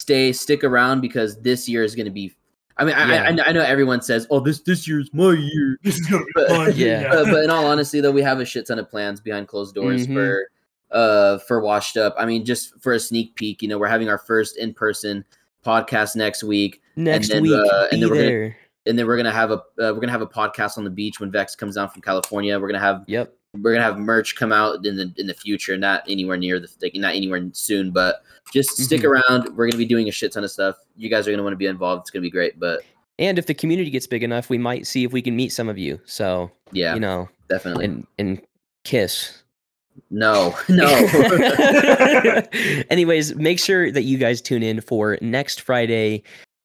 stay stick around because this year is going to be. I mean, I, I, I know- I know everyone says, "Oh, this this year's my year." <laughs> This is gonna be But- fun. Yeah. uh, but in all honesty, though, we have a shit ton of plans behind closed doors Mhm. for uh for washed up. I mean, just for a sneak peek, you know, we're having our first in person podcast next week, Next then, week, uh, and then we're gonna- and then we're gonna have a uh, we're gonna have a podcast on the beach when Vex comes down from California. We're gonna have Yep. we're gonna have merch come out in the in the future, not anywhere near the like, not anywhere soon, but just stick Mhm. around. We're gonna be doing a shit ton of stuff. You guys are gonna want to be involved. It's gonna be great. But And if the community gets big enough, we might see if we can meet some of you. So yeah, you know, definitely. and and kiss. No, <laughs> no. <laughs> Anyways, make sure that you guys tune in for next Friday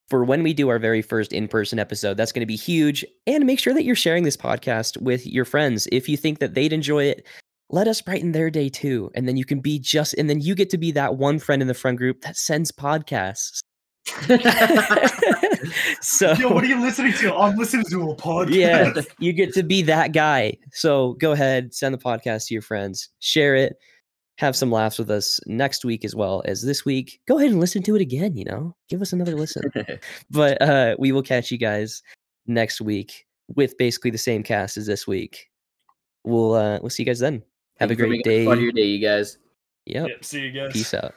for when we do our very first in person episode. That's going to be huge. And make sure that you're sharing this podcast with your friends. If you think that they'd enjoy it, let us brighten their day too. And then you can be just, and then you get to be that one friend in the friend group that sends podcasts. <laughs> so, Yo, what are you listening to? I'm listening to a podcast. yeah, you get to be that guy. So go ahead, send the podcast to your friends, share it, have some laughs with us next week as well as this week. Go ahead and listen to it again, you know, give us another listen. <laughs> but uh, we will catch you guys next week with basically the same cast as this week. We'll uh, we'll see you guys then. Have Thank a great making us part of day. your day, you guys. Yep. Yep, see you guys. Peace out.